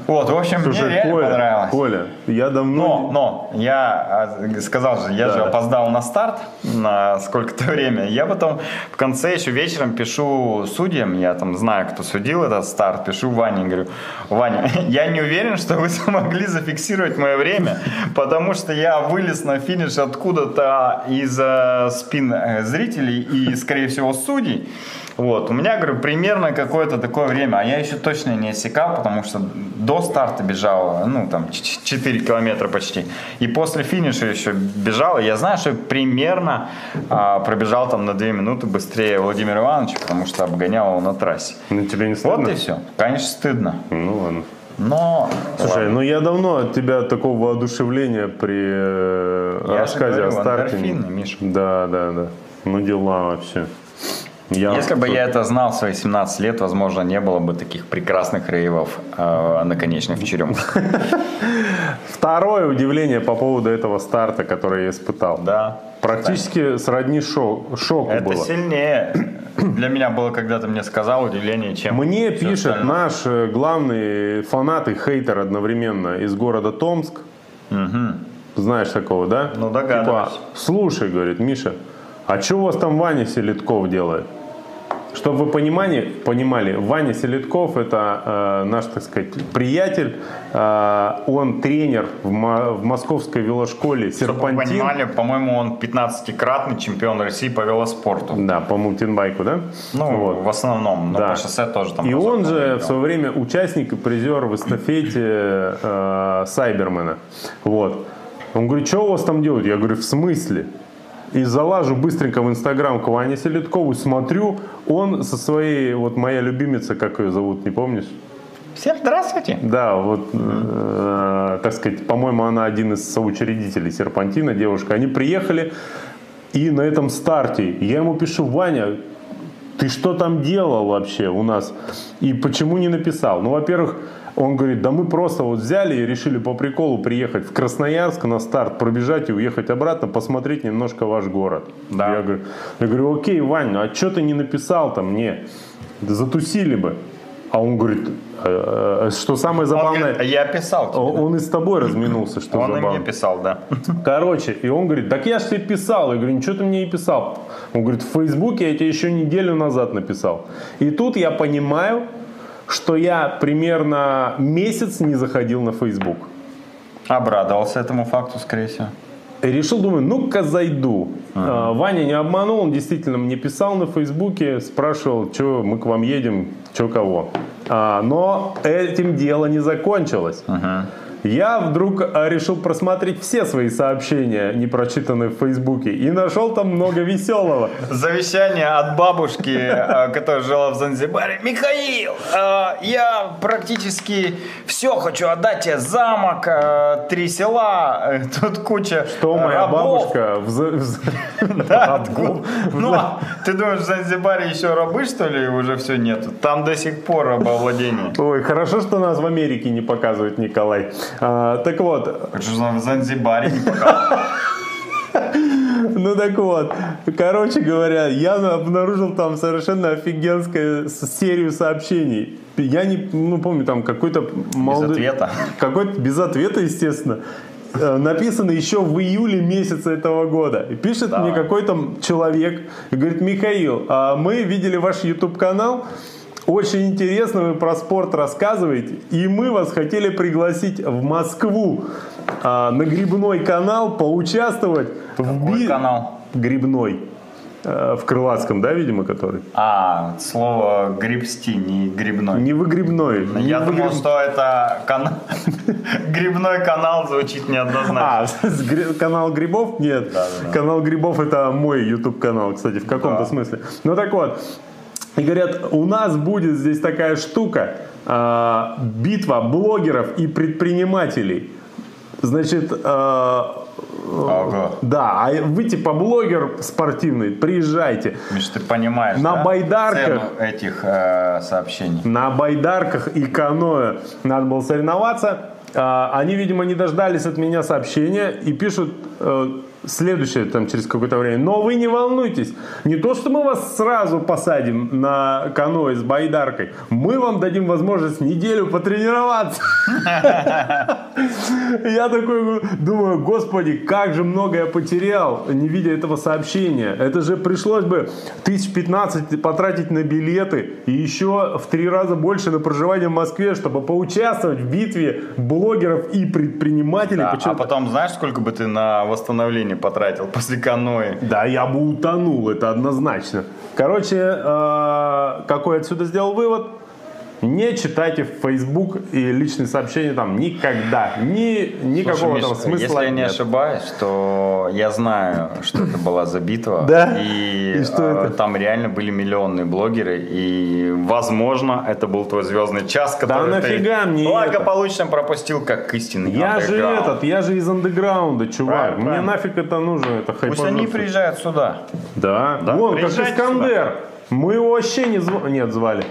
Speaker 2: Вот, в общем, мне
Speaker 1: Слушай,
Speaker 2: реально
Speaker 1: Коля,
Speaker 2: понравилось.
Speaker 1: Коля, я давно...
Speaker 2: Но, но, я а, сказал же, я
Speaker 1: Да.
Speaker 2: же опоздал на старт на сколько-то [laughs] время. Я потом в конце еще вечером пишу судьям, я там знаю, кто судил этот старт, пишу Ване, говорю, Ваня, [laughs] я не уверен, что вы [laughs] смогли зафиксировать мое время, потому что я вылез на финиш откуда-то из э, спин э, зрителей и, скорее всего, судей. Вот, у меня, говорю, примерно какое-то такое время, а я еще точно не осекал, потому что до старта бежал, ну, там, 4 километра почти, и после финиша еще бежал, и я знаю, что примерно а, пробежал там на 2 минуты быстрее Владимира Ивановича, потому что обгонял его на трассе.
Speaker 1: Ну, тебе не стыдно?
Speaker 2: Вот и все. Конечно, стыдно,
Speaker 1: Ну, ладно.
Speaker 2: но...
Speaker 1: Слушай,
Speaker 2: ладно.
Speaker 1: ну я давно от тебя такого воодушевления при э,
Speaker 2: Я
Speaker 1: рассказе
Speaker 2: говорю,
Speaker 1: о старте.
Speaker 2: Миша.
Speaker 1: Да, да, да. Ну дела вообще. Я
Speaker 2: Если бы я это знал в свои 17 лет, возможно, не было бы таких прекрасных рейвов э, наконечных в черемках. [laughs]
Speaker 1: Второе удивление по поводу этого старта, который я испытал.
Speaker 2: Да.
Speaker 1: Практически сродни шок, шоку
Speaker 2: Это
Speaker 1: было.
Speaker 2: сильнее [clears throat] для меня было, когда ты мне сказал, удивление, чем
Speaker 1: Мне пишет наш э, главный фанат и хейтер одновременно из города Томск. Знаешь такого, да?
Speaker 2: Ну, догадываюсь.
Speaker 1: Типа, слушай, говорит Миша, а что у вас там Ваня Селитков делает? Чтобы вы понимали, понимали, Ваня Селитков это э, наш, так сказать, приятель. Э, он тренер в, мо- в московской велошколе
Speaker 2: Чтобы вы
Speaker 1: Серпантин.
Speaker 2: понимали, по-моему, он 15-кратный чемпион России по велоспорту.
Speaker 1: Да, по маунтинбайку, да?
Speaker 2: Ну,
Speaker 1: Вот.
Speaker 2: в основном, но
Speaker 1: Да.
Speaker 2: по шоссе тоже там.
Speaker 1: И он же в свое время участник и призер в эстафете э, Сайбермена. Вот. Он говорит, что у вас там делают? Я говорю, в смысле? И залажу быстренько в Инстаграм к Ване Селедкову, смотрю, он со своей, вот моя любимица, как ее зовут, не помнишь?
Speaker 2: Всем здравствуйте.
Speaker 1: Да, вот, э, так сказать, по-моему, она один из соучредителей Серпантина, девушка. Они приехали, и на этом старте я ему пишу, Ваня, ты что там делал вообще у нас? И почему не написал? Ну, во-первых, он говорит, да мы просто вот взяли и решили по приколу приехать в Красноярск на старт, пробежать и уехать обратно, посмотреть немножко ваш город.
Speaker 2: Да.
Speaker 1: Я говорю, я говорю, окей, Вань, ну а что ты не написал там мне? Да затусили бы. А он говорит, «Э, э, что самое
Speaker 2: Он
Speaker 1: забавное,
Speaker 2: говорит, «А я писал тебе.
Speaker 1: он он и с тобой разминулся, что
Speaker 2: Он и
Speaker 1: забавно.
Speaker 2: мне писал, да.
Speaker 1: Короче, и он говорит, так я же тебе писал. Я говорю, ничего ты мне не писал. Он говорит, в Фейсбуке я тебе еще неделю назад написал. И тут я понимаю, что я примерно месяц не заходил на Фейсбук.
Speaker 2: Обрадовался этому факту, скорее всего.
Speaker 1: И решил, думаю, ну-ка зайду. А, Ваня не обманул, он действительно мне писал на Фейсбуке, спрашивал, что мы к вам едем, что кого. А, но этим дело не закончилось. Я вдруг а, решил просмотреть все свои сообщения, не прочитанные в Фейсбуке, и нашел там много веселого.
Speaker 2: Завещание от бабушки, э, которая жила в Занзибаре. Михаил, э, я практически все хочу отдать тебе. Замок, три села, э, тут куча
Speaker 1: То моя бабушка
Speaker 2: Да? Ну, а ты думаешь, в Занзибаре еще рабы, что ли, уже все нету? Там до сих пор рабовладение.
Speaker 1: Ой, хорошо, что нас в Америке не показывает Николай. А, так вот,
Speaker 2: Так что в Занзибаре не. [laughs]
Speaker 1: Ну так вот, короче говоря, я обнаружил там совершенно офигенскую серию сообщений. Я не ну, помню, там какой-то молодой...
Speaker 2: ответа.
Speaker 1: Какой-то без ответа, естественно. Э, Написано еще в июле месяца этого года. И пишет
Speaker 2: Давай.
Speaker 1: мне какой-то человек и говорит, Михаил, а мы видели ваш YouTube канал, очень интересно вы про спорт рассказываете, и мы вас хотели пригласить в Москву а, на грибной канал поучаствовать в
Speaker 2: Какой
Speaker 1: би-
Speaker 2: канал?
Speaker 1: Грибной. Э, В Крылатском, да, видимо, который?
Speaker 2: А, слово грибсти, не грибной.
Speaker 1: Не выгребной. не
Speaker 2: Я думал,
Speaker 1: выгреб-
Speaker 2: что это канал... [laughs] грибной канал звучит неоднозначно.
Speaker 1: А, [laughs] канал Грибов? Нет.
Speaker 2: Да-да-да.
Speaker 1: Канал Грибов это мой YouTube канал, кстати, в каком-то
Speaker 2: Да.
Speaker 1: смысле. Ну так вот. И говорят, у нас будет здесь такая штука, а, битва блогеров и предпринимателей. Значит, а,
Speaker 2: Ого.
Speaker 1: Да, а вы типа блогер спортивный, приезжайте.
Speaker 2: Миш, ты понимаешь,
Speaker 1: На
Speaker 2: да,
Speaker 1: байдарках.
Speaker 2: цену этих э, сообщений?
Speaker 1: На байдарках и каноэ надо было соревноваться. А, Они, видимо, не дождались от меня сообщения и пишут э, следующее там через какое-то время. Но вы не волнуйтесь. Не то, что мы вас сразу посадим на каноэ с байдаркой. Мы вам дадим возможность неделю потренироваться. Я такой думаю, господи, как же много я потерял, не видя этого сообщения. Это же пришлось бы тысяч 15 потратить на билеты и еще в три раза больше на проживание в Москве, чтобы поучаствовать в битве блогеров и предпринимателей.
Speaker 2: Да, а потом знаешь, сколько бы ты на восстановление потратил после каноэ?
Speaker 1: Да, я бы утонул, это однозначно. Короче, э, какой отсюда сделал вывод? Не читайте в Facebook и личные сообщения там никогда. Ни, никакого
Speaker 2: Слушай,
Speaker 1: там
Speaker 2: Миш,
Speaker 1: смысла
Speaker 2: если я не
Speaker 1: нет.
Speaker 2: ошибаюсь, то я знаю, что это была за битва.
Speaker 1: Да?
Speaker 2: И,
Speaker 1: И что
Speaker 2: э,
Speaker 1: это?
Speaker 2: там реально были миллионные блогеры. И, возможно, это был твой звездный час, который
Speaker 1: нафига
Speaker 2: ты
Speaker 1: мне
Speaker 2: благополучно пропустил, как истинный
Speaker 1: Я же этот, я же из андеграунда, чувак.
Speaker 2: Правильно,
Speaker 1: Мне
Speaker 2: правильно.
Speaker 1: нафиг это нужно, это
Speaker 2: Пусть они приезжают сюда.
Speaker 1: Да,
Speaker 2: Да,
Speaker 1: вон, как Искандер. Мы его вообще не звали. Нет, звали.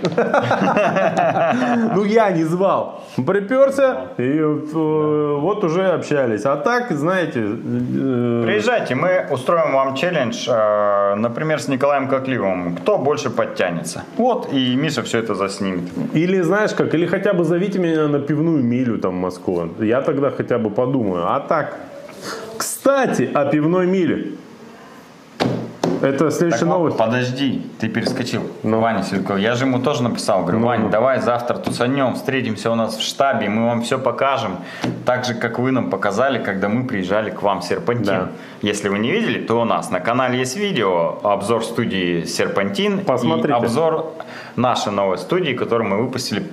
Speaker 1: Ну, я не звал. Приперся, и э, вот уже общались. А так, знаете... э,
Speaker 2: Приезжайте, мы устроим вам челлендж, э, например, с Николаем Кокливым. Кто больше подтянется? Вот, и Миша все это заснимет.
Speaker 1: Или знаешь как, или хотя бы зовите меня на пивную милю там в Москву. Я тогда хотя бы подумаю. А так, кстати, о пивной миле. Это следующая
Speaker 2: Так вот,
Speaker 1: новость.
Speaker 2: подожди, ты перескочил.
Speaker 1: Ну.
Speaker 2: Ваня Сельков. Я же ему тоже написал. Говорю,
Speaker 1: Ну,
Speaker 2: Вань,
Speaker 1: ну.
Speaker 2: давай завтра тусанем, встретимся у нас в штабе, мы вам все покажем. Так же, как вы нам показали, когда мы приезжали к вам в Серпантин.
Speaker 1: Да.
Speaker 2: Если вы не видели, то у нас на канале есть видео, обзор студии Серпантин
Speaker 1: Посмотрите.
Speaker 2: и обзор нашей новой студии, которую мы выпустили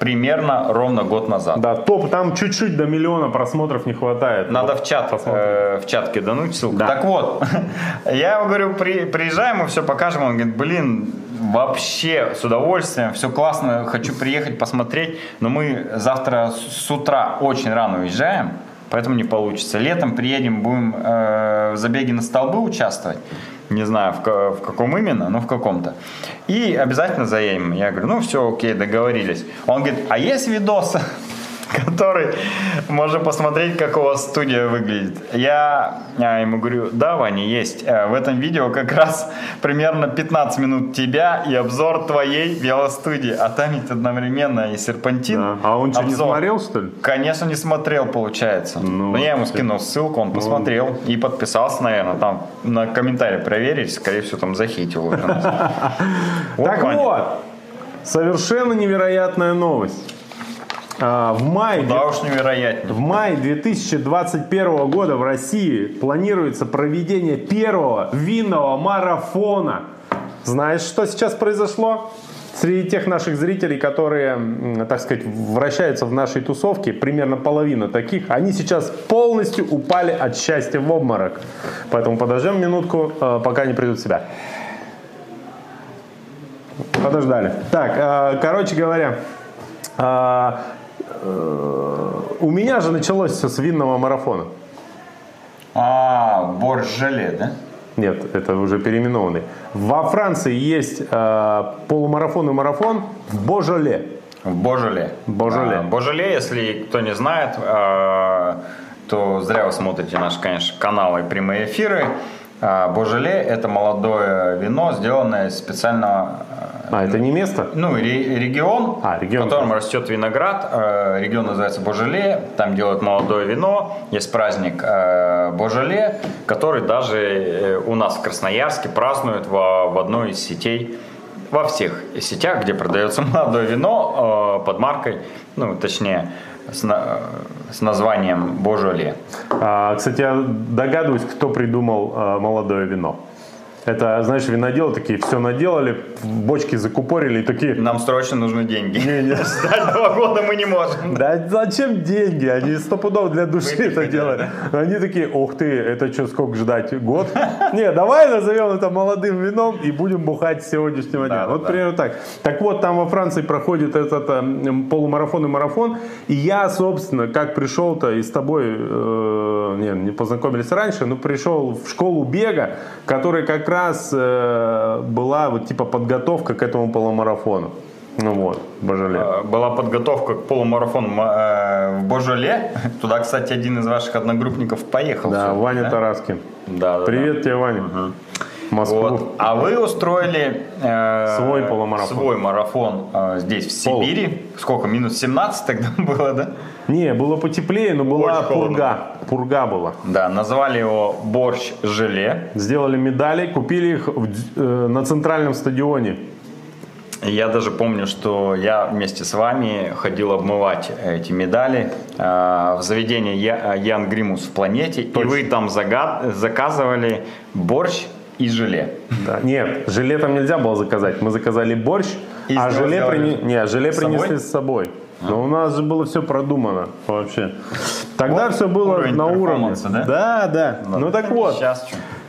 Speaker 2: примерно ровно год назад.
Speaker 1: Да, топ, там чуть-чуть до миллиона просмотров не хватает.
Speaker 2: Надо
Speaker 1: Вот,
Speaker 2: в чат, э, в чат кидануть ссылку.
Speaker 1: Да.
Speaker 2: Так вот, [laughs] я говорю, при, приезжаем, мы все покажем. Он говорит, блин, вообще с удовольствием, все классно, хочу приехать посмотреть, но мы завтра с с утра очень рано уезжаем, поэтому не получится. Летом приедем, будем э, в забеге на столбы участвовать. Не знаю, в, в каком именно, но в каком-то. И обязательно заедем. Я говорю, ну все, окей, договорились. Он говорит, а есть видос, [laughs] который можно посмотреть, как у вас студия выглядит. Я а, ему говорю, да, Ваня, есть. Э, В этом видео как раз примерно 15 минут тебя и обзор твоей велостудии. А там ведь одновременно и серпантин.
Speaker 1: Да. А он что, не смотрел, что ли?
Speaker 2: Конечно, не смотрел, получается.
Speaker 1: Ну,
Speaker 2: Но я ему скинул ссылку, он посмотрел и подписался, наверное. Там на комментарии проверить, скорее всего, там захитил уже [laughs]
Speaker 1: Так вот, совершенно невероятная новость. А, в мае
Speaker 2: Да уж невероятнее.
Speaker 1: В мае 2021 года в России планируется проведение первого винного марафона. Знаешь, что сейчас произошло? Среди тех наших зрителей, которые, так сказать, вращаются в нашей тусовке, примерно половина таких, они сейчас полностью упали от счастья в обморок. Поэтому подождем минутку, э, пока не придут в себя. Подождали. Так, э, короче говоря, э, у меня же началось все с винного марафона.
Speaker 2: А, борщ желе, да?
Speaker 1: Нет, это уже переименованный. Во Франции есть э, полумарафон и марафон в Божоле.
Speaker 2: В Божеле.
Speaker 1: Божеле.
Speaker 2: А, Божеле, если кто не знает, а, то зря вы смотрите наши, конечно, каналы и прямые эфиры. А, Божеле – это молодое вино, сделанное из специального
Speaker 1: А, это не место?
Speaker 2: ну, ре- регион,
Speaker 1: А, регион,
Speaker 2: в котором растет виноград. Э, Регион называется Божеле. Там делают молодое вино. Есть праздник э, Божеле, который даже э, у нас в Красноярске празднуют во- в одной из сетей. Во всех сетях, где продается [laughs] молодое вино э, под маркой, ну, точнее, с, на- с названием Божеле.
Speaker 1: А, кстати, я догадываюсь, кто придумал э, молодое вино. Это, знаешь, виноделы такие все наделали, бочки закупорили и такие...
Speaker 2: Нам срочно нужны деньги.
Speaker 1: Не-не. [laughs]
Speaker 2: Ждать два года мы не можем.
Speaker 1: Да зачем деньги? Они стопудов для души
Speaker 2: Выпить
Speaker 1: это делали. Они такие, ух ты, это что, сколько ждать? Год? [laughs] Не, давай назовем это молодым вином и будем бухать с сегодняшнего дня.
Speaker 2: Да, да,
Speaker 1: Вот
Speaker 2: да.
Speaker 1: примерно так. Так вот, там во Франции проходит этот э, полумарафон и марафон. И я, собственно, как пришел-то и с тобой, э, не, не познакомились раньше, но пришел в школу бега, которая как раз э, была вот типа подготовка к этому полумарафону. Ну вот, Божале.
Speaker 2: Э, Была подготовка к полумарафону э, в Божоле. [laughs] Туда, кстати, один из ваших одногруппников поехал.
Speaker 1: Да,
Speaker 2: сегодня,
Speaker 1: Ваня
Speaker 2: да?
Speaker 1: Тараскин.
Speaker 2: Да, да,
Speaker 1: Привет тебе, Ваня. Москву.
Speaker 2: Вот. А вы устроили э,
Speaker 1: Свой полумарафон.
Speaker 2: свой марафон э, здесь, в
Speaker 1: Пол.
Speaker 2: Сибири. Сколько? Минус 17 тогда [laughs] было, да?
Speaker 1: Не, было потеплее, но была
Speaker 2: Очень холодно.
Speaker 1: Пурга. Была.
Speaker 2: Да, назвали его борщ желе.
Speaker 1: Сделали медали, купили их в э, на центральном стадионе.
Speaker 2: Я даже помню, что я вместе с вами ходил обмывать эти медали э, в заведение Я- Ян Гримус в планете, и вы там зага- заказывали борщ и желе.
Speaker 1: Да. Нет, желе там нельзя было заказать. Мы заказали борщ,
Speaker 2: И
Speaker 1: а желе, прине- не, желе принесли с собой. Но у нас же было все продумано вообще. Тогда
Speaker 2: Вот
Speaker 1: все было
Speaker 2: уровень
Speaker 1: на уровне.
Speaker 2: да?
Speaker 1: Да, да. Ну так вот,
Speaker 2: Сейчас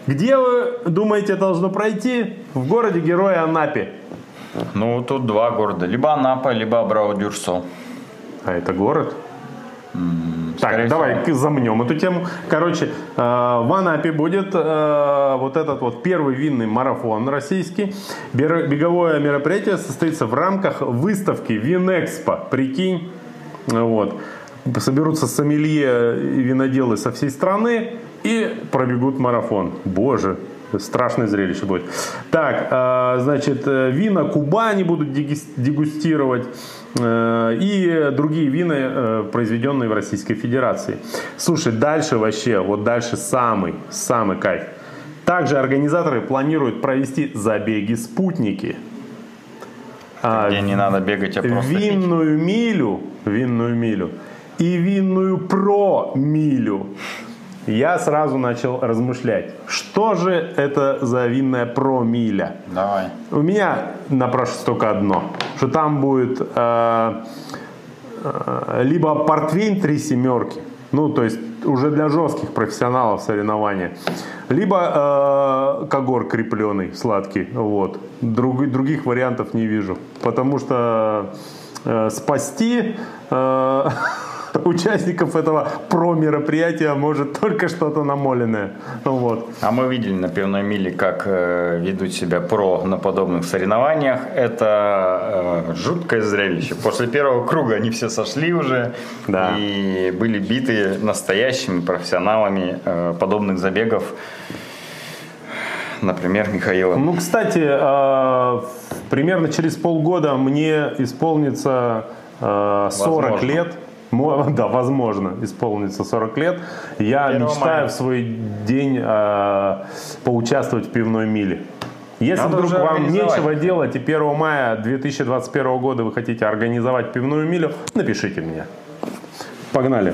Speaker 1: где вы думаете должно пройти? В городе Героя Анапе.
Speaker 2: Ну, тут два города. Либо Анапа, либо Абрау-Дюрсо.
Speaker 1: А это город? Так, давай
Speaker 2: всего.
Speaker 1: замнем эту тему. Короче, э, в Анапе будет э, вот этот вот первый винный марафон российский. Беговое мероприятие состоится в рамках выставки Винэкспо. Прикинь, вот. Соберутся сомелье и виноделы со всей страны и пробегут марафон. Боже, страшное зрелище будет. Так, э, значит, э, вина Кубани будут дегустировать э, и другие вина, э, произведенные в Российской Федерации. Слушай, дальше вообще, вот дальше самый, самый кайф. Также организаторы планируют провести забеги спутники. А,
Speaker 2: Где не надо бегать, а просто пить.
Speaker 1: винную милю, винную милю и винную про-милю. Я сразу начал размышлять, что же это за винная про-миля?
Speaker 2: Давай.
Speaker 1: У меня напрашивается только одно, что там будет э, э, либо портвейн три семерки, ну то есть уже для жестких профессионалов соревнования, либо э, когор крепленый сладкий, вот. Друг- других вариантов не вижу, потому что э, спасти э, [laughs] [laughs] участников этого про мероприятия может только что-то намоленное, вот.
Speaker 2: А мы видели на пивной миле, как э, ведут себя про на подобных соревнованиях. Это э, жуткое зрелище. После первого круга они все сошли уже
Speaker 1: Да.
Speaker 2: и были биты настоящими профессионалами э, подобных забегов. Например, Михаилом.
Speaker 1: Ну, кстати, э, примерно через полгода мне исполнится э, 40
Speaker 2: Возможно.
Speaker 1: лет. Да, возможно, исполнится 40 лет. Я
Speaker 2: 1
Speaker 1: мечтаю
Speaker 2: мая.
Speaker 1: в свой день э, поучаствовать в пивной миле. Если
Speaker 2: Надо
Speaker 1: вдруг вам нечего делать и 1 мая 2021 года вы хотите организовать пивную милю, напишите мне. Погнали.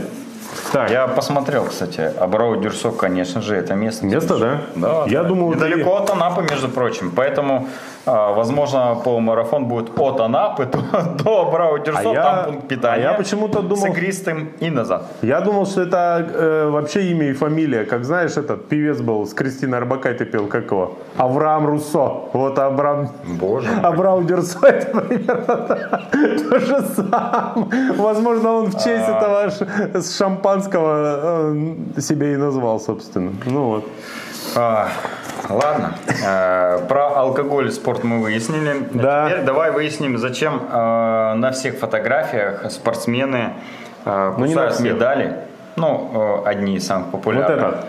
Speaker 1: Так,
Speaker 2: Я посмотрел, кстати, Абрау Дюрсо, конечно же, это место.
Speaker 1: место, да?
Speaker 2: Да,
Speaker 1: Я
Speaker 2: да.
Speaker 1: думал, ты-
Speaker 2: недалеко от Анапы, между прочим. Поэтому, возможно, полумарафон будет от Анапы [laughs] до, Дюрсо,
Speaker 1: А я-
Speaker 2: там пункт питания.
Speaker 1: а я почему-то думал-
Speaker 2: С игристым и назад.
Speaker 1: Я думал, что это э, вообще имя и фамилия. Как знаешь, этот певец был с Кристиной Арбакайте пел, как его? Авраам Руссо. Вот Абрам...
Speaker 2: Боже мой.
Speaker 1: Абрам Дюрсо, [laughs] это примерно то же самое. Возможно, он в честь
Speaker 2: А.
Speaker 1: этого шампанского э, себя и назвал, собственно. Ну вот.
Speaker 2: А, ладно. Э, Про алкоголь и спорт мы выяснили. А
Speaker 1: Да.
Speaker 2: Теперь давай выясним, зачем э, на всех фотографиях спортсмены э,
Speaker 1: Ну,
Speaker 2: кусают
Speaker 1: всех.
Speaker 2: медали. Ну, э, одни из самых популярных.
Speaker 1: Вот этот.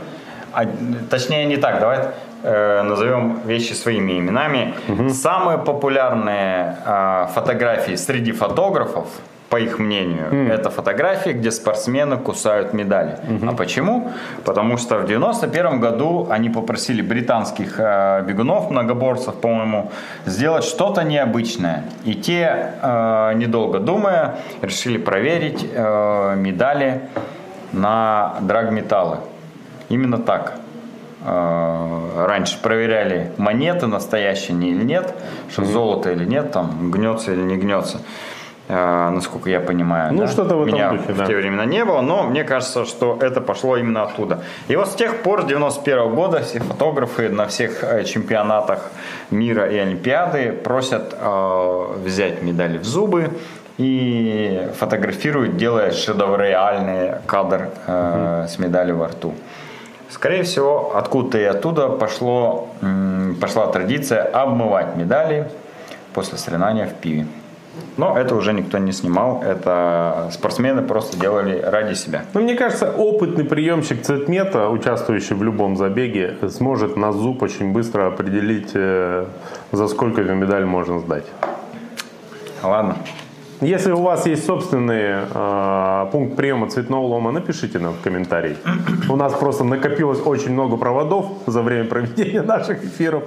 Speaker 2: А, точнее, не так. Давай э, назовем вещи своими именами. Самые популярные э, фотографии среди фотографов, по их мнению, это фотографии, где спортсмены кусают медали. А почему? Потому что в 91 году они попросили британских э, бегунов, многоборцев, по-моему, сделать что-то необычное. И те, э, недолго думая, решили проверить э, медали на драгметаллы. Именно так. э, раньше проверяли монеты настоящие они или нет, что золото или нет, там гнется или не гнется. Э, насколько я понимаю.
Speaker 1: Ну,
Speaker 2: да?
Speaker 1: что-то в этом
Speaker 2: Меня
Speaker 1: духе,
Speaker 2: в
Speaker 1: да.
Speaker 2: те времена не было, но мне кажется, что это пошло именно оттуда. И вот с тех пор, с 91 года, все фотографы на всех э, чемпионатах мира и Олимпиады просят э, взять медали в зубы и фотографируют, делая шедевреальный кадр э, с медалью во рту. Скорее всего, откуда-то и оттуда пошло, пошла традиция обмывать медали после соревнования в пиве. Но это уже никто не снимал, это спортсмены просто делали ради себя.
Speaker 1: Ну, мне кажется, опытный приемщик цветмета, участвующий в любом забеге, сможет на зуб очень быстро определить, э, за сколько эту медаль можно сдать.
Speaker 2: Ладно.
Speaker 1: Если у вас есть собственный э, пункт приема цветного лома, напишите нам в комментарии. У нас просто накопилось очень много проводов за время проведения наших эфиров,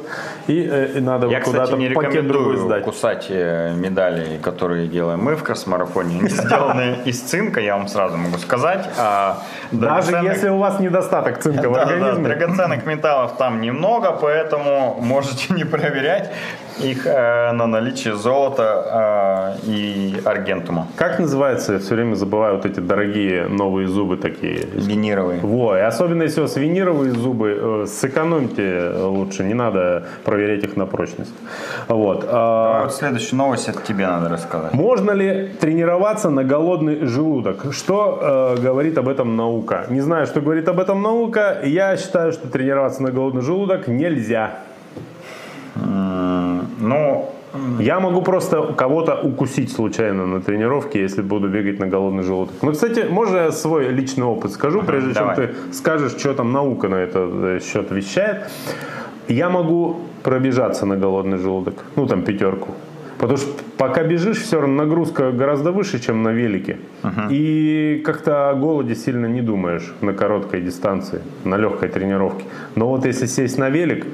Speaker 1: и, э, и надо
Speaker 2: Я,
Speaker 1: куда-то
Speaker 2: кстати, не
Speaker 1: пакет другой сдать.
Speaker 2: кусать э, медали, которые делаем мы в кросс-марафоне. Они сделаны из цинка, я вам сразу могу сказать. А
Speaker 1: Даже если у вас недостаток цинка в организме.
Speaker 2: драгоценных металлов там немного, поэтому можете [laughs] не проверять их э, на наличие золота э, и аргентума.
Speaker 1: Как называется, я все время забываю вот эти дорогие новые зубы такие.
Speaker 2: Винировые.
Speaker 1: Во, и особенно если у вас винировые зубы, э, сэкономьте лучше, не надо проверять их на прочность. Вот. а,
Speaker 2: А вот следующую новость от тебе надо рассказать.
Speaker 1: Можно ли тренироваться на голодный желудок? Что э, говорит об этом наука? Не знаю, что говорит об этом наука. Я считаю, что тренироваться на голодный желудок нельзя.
Speaker 2: Ну,
Speaker 1: Я могу просто кого-то укусить случайно на тренировке, если буду бегать на голодный желудок. Ну, кстати, можно я свой личный опыт скажу, прежде
Speaker 2: давай.
Speaker 1: чем ты скажешь, что там наука на этот э, счет вещает. Я могу пробежаться на голодный желудок, ну там пятерку. Потому что пока бежишь, все равно нагрузка гораздо выше, чем на велике. И как-то о голоде сильно не думаешь на короткой дистанции, на легкой тренировке. Но вот если сесть на велик,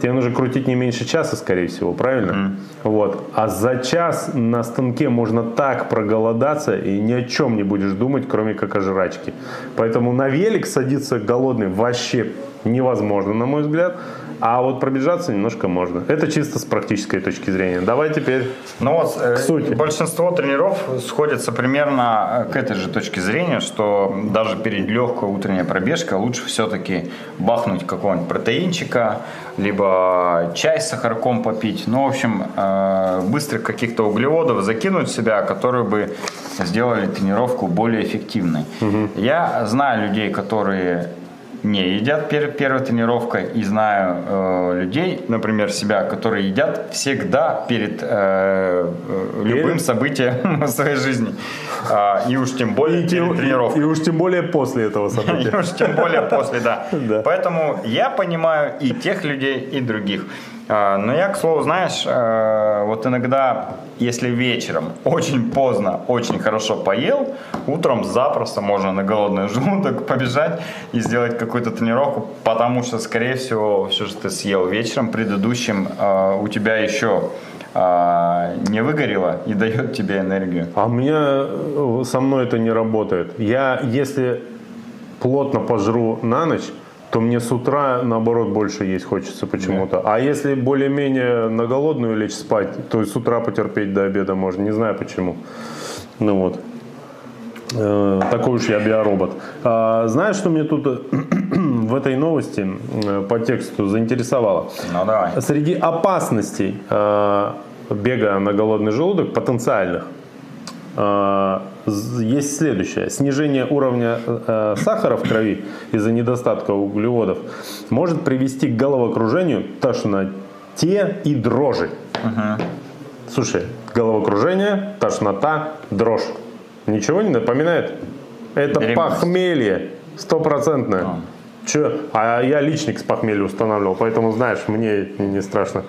Speaker 1: тебе нужно крутить не меньше часа, скорее всего, правильно? Вот. А за час на станке можно так проголодаться и ни о чем не будешь думать, кроме как о жрачке. Поэтому на велик садиться голодный вообще невозможно, на мой взгляд. А вот пробежаться немножко можно. Это чисто с практической точки зрения. Давай теперь
Speaker 2: Ну вот, э,
Speaker 1: сути.
Speaker 2: большинство тренеров сходятся примерно э, к этой же точке зрения, что даже перед легкой утренней пробежкой лучше все-таки бахнуть какого-нибудь протеинчика, либо чай с сахарком попить. Ну, в общем, э, быстрых каких-то углеводов закинуть в себя, которые бы сделали тренировку более эффективной. Я знаю людей, которые не едят перед первой тренировкой и знаю э, людей, например, себя, которые едят всегда перед э, э, любым
Speaker 1: Перед?
Speaker 2: событием [laughs] в своей жизни. А, и уж тем более перед
Speaker 1: и,
Speaker 2: тренировкой.
Speaker 1: уж тем более после этого [laughs]
Speaker 2: И
Speaker 1: события.
Speaker 2: уж тем более после. [laughs] Да. Поэтому я понимаю и тех людей, и других. А, Но я, к слову, знаешь, э, вот иногда, если вечером [laughs] очень поздно, очень хорошо поел, утром запросто можно на голодный желудок [laughs] побежать и сделать какую-то тренировку, потому что, скорее всего, все, что ты съел вечером предыдущим, э, у тебя еще э, не выгорело и дает тебе энергию.
Speaker 1: А э, со мной это не работает. Я, если плотно пожру на ночь, то мне с утра, наоборот, больше есть хочется почему-то. А если более-менее на голодную лечь спать, то и с утра потерпеть до обеда можно. Не знаю почему. Ну вот. Э, Такой уж я биоробот. А, знаешь, что мне тут э, [clears throat] в этой новости э, по тексту заинтересовало?
Speaker 2: Ну давай.
Speaker 1: Среди опасностей э, бега на голодный желудок, потенциальных, есть следующее. Снижение уровня э, сахара в крови из-за недостатка углеводов может привести к головокружению, тошноте и дрожи. Слушай, головокружение, тошнота, дрожь. Ничего не напоминает? Это
Speaker 2: Беременность.
Speaker 1: похмелье, стопроцентное. Че? А я личник с похмелья устанавливал, поэтому, знаешь, мне не страшно.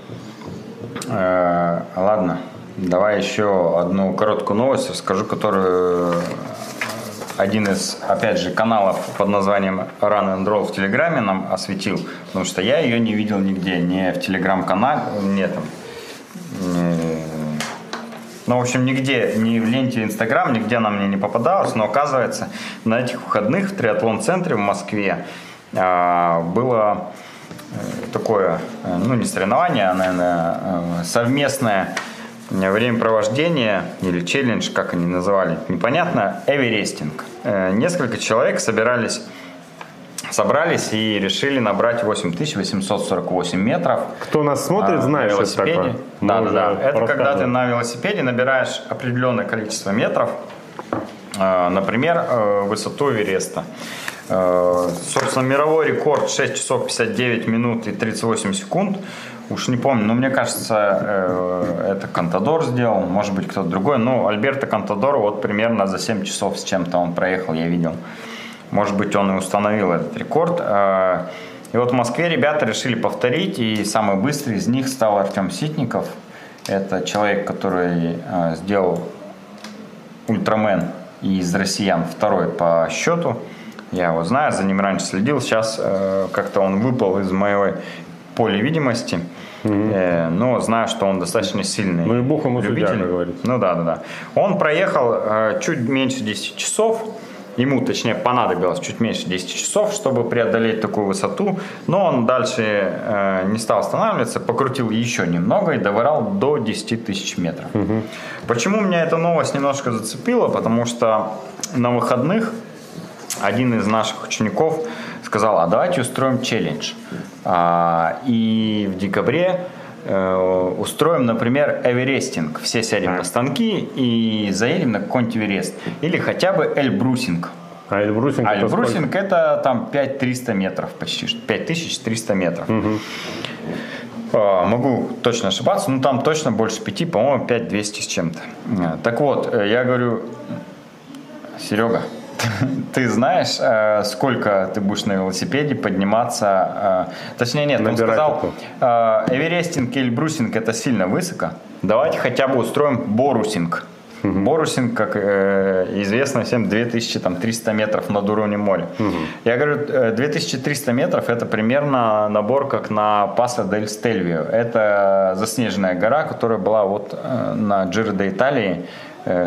Speaker 2: Э, Ладно, давай еще одну короткую новость скажу, которую один из, опять же, каналов под названием Run and Roll в Телеграме нам осветил, потому что я ее не видел нигде, не в Телеграм-канале, не там, ну, в общем, нигде, ни в ленте Инстаграм, нигде она мне не попадалась, но оказывается, на этих выходных в триатлон-центре в Москве а, было э, такое, э, ну не соревнование, а, наверное, э, совместное времяпровождение или челлендж, как они называли, непонятно, эверестинг. Несколько человек собирались собрались и решили набрать 8848 метров.
Speaker 1: Кто нас смотрит, знает,
Speaker 2: что это такое. Да, да, да. Это когда ты на велосипеде набираешь определенное количество метров, например, высоту Эвереста. Э, собственно, мировой рекорд 6 часов 59 минут и 38 секунд. Уж не помню, но мне кажется, э, это Кантадор сделал, может быть, кто-то другой. Ну, Альберто Кантадор вот примерно за 7 часов с чем-то он проехал, я видел. Может быть, он и установил этот рекорд. Э, и вот в Москве ребята решили повторить, и самый быстрый из них стал Артем Ситников. Это человек, который сделал Ультрамен из россиян второй по счету. Я его знаю, за ним раньше следил. Сейчас э, как-то он выпал из моей поля видимости. Угу. Э, но знаю, что он достаточно сильный.
Speaker 1: Ну и бог ему любитель. судья, как говорится.
Speaker 2: Ну да, да, да. Он проехал э, чуть меньше 10 часов. Ему, точнее, понадобилось чуть меньше 10 часов, чтобы преодолеть такую высоту. Но он дальше э, не стал останавливаться, покрутил еще немного и довырал до 10 тысяч метров. Угу. Почему меня эта новость немножко зацепила? Потому что на выходных один из наших учеников сказал, а давайте устроим челлендж. А, и в декабре э, устроим, например, эверестинг. Все сядем на станки и заедем на какой-нибудь Эверест. Или хотя бы Эльбрусинг.
Speaker 1: А Эльбрусинг, а
Speaker 2: это, Эльбрусинг это там 5300 метров почти, 5300 метров. Угу. Могу точно ошибаться, но там точно больше 5, по-моему, 5200 с чем-то. Так вот, э, я говорю, Серега, [laughs] ты знаешь, э, сколько ты будешь на велосипеде подниматься? Э, точнее, нет, он сказал, э, эверестинг или брусинг это сильно высоко. Давайте хотя бы устроим борусинг. Угу. Борусинг, как э, известно всем, 2300 метров над уровнем моря. Угу. Я говорю, 2300 метров это примерно набор как на Паса дель Стельвио. Это заснеженная гора, которая была вот э, на Джиро де Италии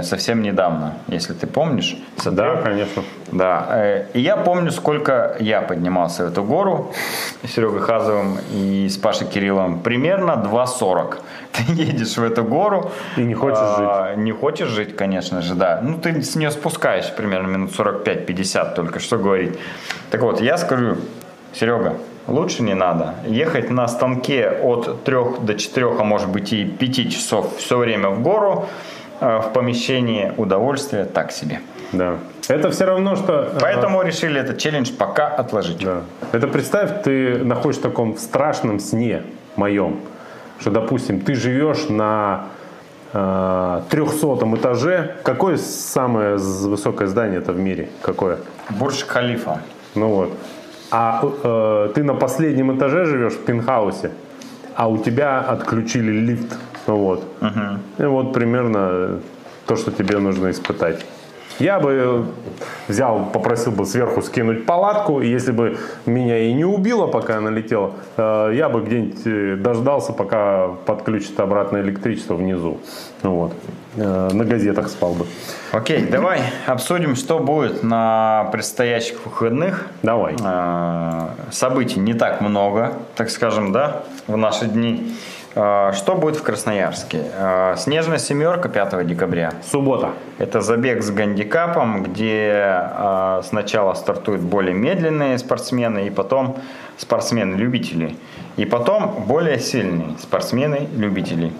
Speaker 2: совсем недавно, если ты помнишь.
Speaker 1: Да, конечно.
Speaker 2: Да. Э, и я помню, сколько я поднимался в эту гору [laughs] с Серегой Хазовым и с Пашей Кирилловым. Примерно 2.40. [laughs] Ты едешь в эту гору.
Speaker 1: И не хочешь а,
Speaker 2: жить. Не хочешь жить, конечно же, да. Ну, ты с нее спускаешь примерно минут 45-50 только, что говорить. Так вот, я скажу, Серега, лучше не надо. Ехать на станке от 3 до 4, а может быть и 5 часов все время в гору – Э, в помещении удовольствие так себе.
Speaker 1: Да. Это все равно, что...
Speaker 2: Э, Поэтому решили этот челлендж пока отложить.
Speaker 1: Да. Это представь, ты находишься в таком страшном сне моем, что, допустим, ты живешь на э, трехсотом этаже. Какое самое высокое здание это в мире? Какое?
Speaker 2: Бурж Халифа.
Speaker 1: Ну вот. А э, ты на последнем этаже живешь в пентхаусе, а у тебя отключили лифт вот. Угу. И вот примерно то, что тебе нужно испытать. Я бы взял, попросил бы сверху скинуть палатку, и если бы меня и не убило, пока она летела, э, я бы где-нибудь э, дождался, пока подключит обратно электричество внизу. Вот. Э, на газетах спал бы.
Speaker 2: Окей, давай обсудим, что будет на предстоящих выходных.
Speaker 1: Давай.
Speaker 2: Событий не так много, так скажем, да, в наши дни. А, что будет в Красноярске? А, снежная семерка 5 декабря.
Speaker 1: Суббота.
Speaker 2: Это забег с гандикапом, где а, сначала стартуют более медленные спортсмены, и потом спортсмены-любители. И потом более сильные спортсмены-любители.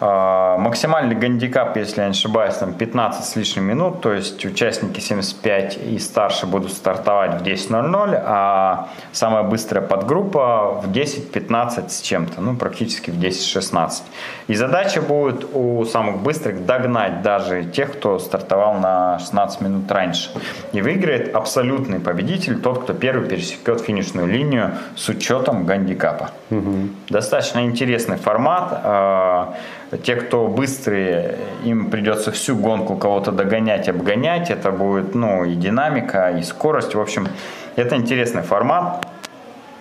Speaker 2: А, максимальный гандикап, если я не ошибаюсь, там 15 с лишним минут, то есть участники 75 и старше будут стартовать в 10.00, а самая быстрая подгруппа в 10.15 с чем-то, ну практически в 10.16. И задача будет у самых быстрых догнать даже тех, кто стартовал на 16 минут раньше. И выиграет абсолютный победитель, тот, кто первый пересекет финишную линию с учетом гандикапа. Угу. Достаточно интересный формат. Те, кто быстрые, им придется всю гонку кого-то догонять, обгонять. Это будет ну, и динамика, и скорость. В общем, это интересный формат.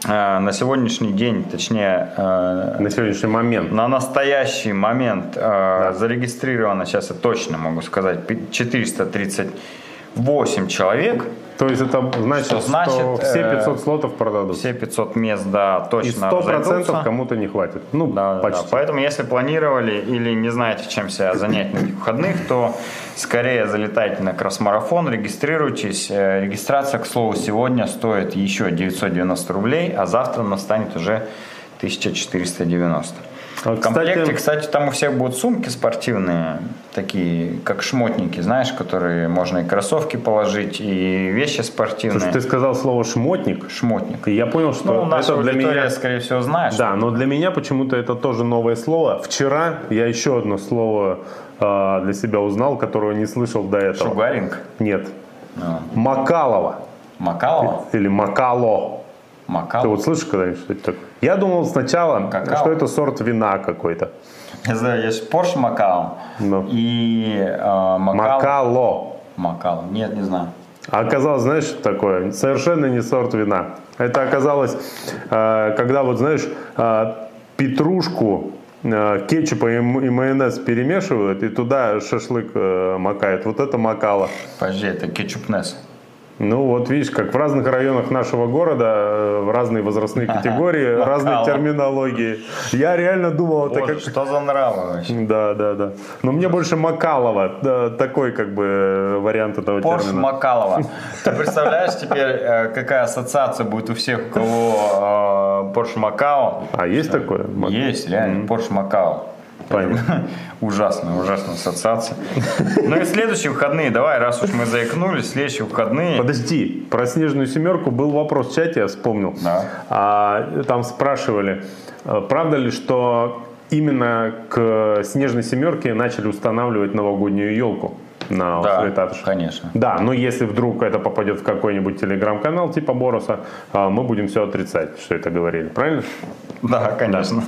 Speaker 2: Э, на сегодняшний день, точнее...
Speaker 1: Э, на сегодняшний момент.
Speaker 2: На настоящий момент э, да. зарегистрировано, сейчас я точно могу сказать, 438 человек
Speaker 1: То есть это значит,
Speaker 2: Что значит,
Speaker 1: что все
Speaker 2: э,
Speaker 1: 500 слотов продадут.
Speaker 2: Все 500 мест, да,
Speaker 1: И
Speaker 2: точно
Speaker 1: 100%
Speaker 2: разойдутся.
Speaker 1: кому-то не хватит. Ну,
Speaker 2: Да,
Speaker 1: почти.
Speaker 2: да. Поэтому, если планировали или не знаете, чем себя занять на этих выходных, то скорее залетайте на кросс-марафон, регистрируйтесь. Э, Регистрация, к слову, сегодня стоит еще 990 рублей, а завтра она станет уже 1490. В комплекте,
Speaker 1: кстати-
Speaker 2: там у всех будут сумки спортивные, такие, как шмотники, знаешь, которые можно и кроссовки положить, и вещи спортивные.
Speaker 1: Слушай, ты сказал слово шмотник.
Speaker 2: Шмотник.
Speaker 1: И я понял, что
Speaker 2: Ну,
Speaker 1: это для меня...
Speaker 2: скорее всего, знает.
Speaker 1: Да, но для меня почему-то это тоже новое слово. Вчера я еще одно слово э, для себя узнал, которого не слышал до этого.
Speaker 2: Шугаринг.
Speaker 1: Нет.
Speaker 2: А.
Speaker 1: Макалова.
Speaker 2: Макалова?
Speaker 1: Или Макало. Ты
Speaker 2: Макалова?
Speaker 1: вот слышишь когда-нибудь что это такое? Я думал сначала,
Speaker 2: Какао.
Speaker 1: что это сорт вина какой-то.
Speaker 2: Я знаю, есть Porsche Макао
Speaker 1: Ну.
Speaker 2: и э, Макал.
Speaker 1: Макало.
Speaker 2: Макал. Нет, не знаю.
Speaker 1: А оказалось, знаешь, что такое? Совершенно не сорт вина. Это оказалось, э, когда вот, знаешь, э, петрушку, э, кетчуп и майонез перемешивают, и туда шашлык э, макают. Вот это макало.
Speaker 2: Подожди, это кетчупнес.
Speaker 1: Ну вот видишь, как в разных районах нашего города, э, в разные возрастные [laughs] категории,
Speaker 2: Макало.
Speaker 1: разные терминологии. Я реально думал, это
Speaker 2: Боже,
Speaker 1: как...
Speaker 2: что за нравы вообще?
Speaker 1: Да, да, да. Но мне больше Макалова, да, такой как бы э, вариант этого
Speaker 2: Порш
Speaker 1: термина.
Speaker 2: Макалова. Ты [laughs] представляешь теперь, э, какая ассоциация будет у всех, у кого Порш Макао?
Speaker 1: А есть такое?
Speaker 2: Есть, реально, Порш Макао.
Speaker 1: Понятно. [laughs]
Speaker 2: Ужасная, ужасная ассоциация. Ну и следующие выходные, давай, раз уж мы заикнулись, следующие выходные.
Speaker 1: Подожди, про снежную семерку был вопрос в чате, я вспомнил.
Speaker 2: Да.
Speaker 1: А, там спрашивали, э, правда ли, что именно к снежной семерке начали устанавливать новогоднюю елку на
Speaker 2: Да,
Speaker 1: острове Татуш?
Speaker 2: конечно.
Speaker 1: Да, но если вдруг это попадет в какой-нибудь телеграм-канал типа Бороса, а, мы будем все отрицать, что это говорили, правильно?
Speaker 2: Да, конечно.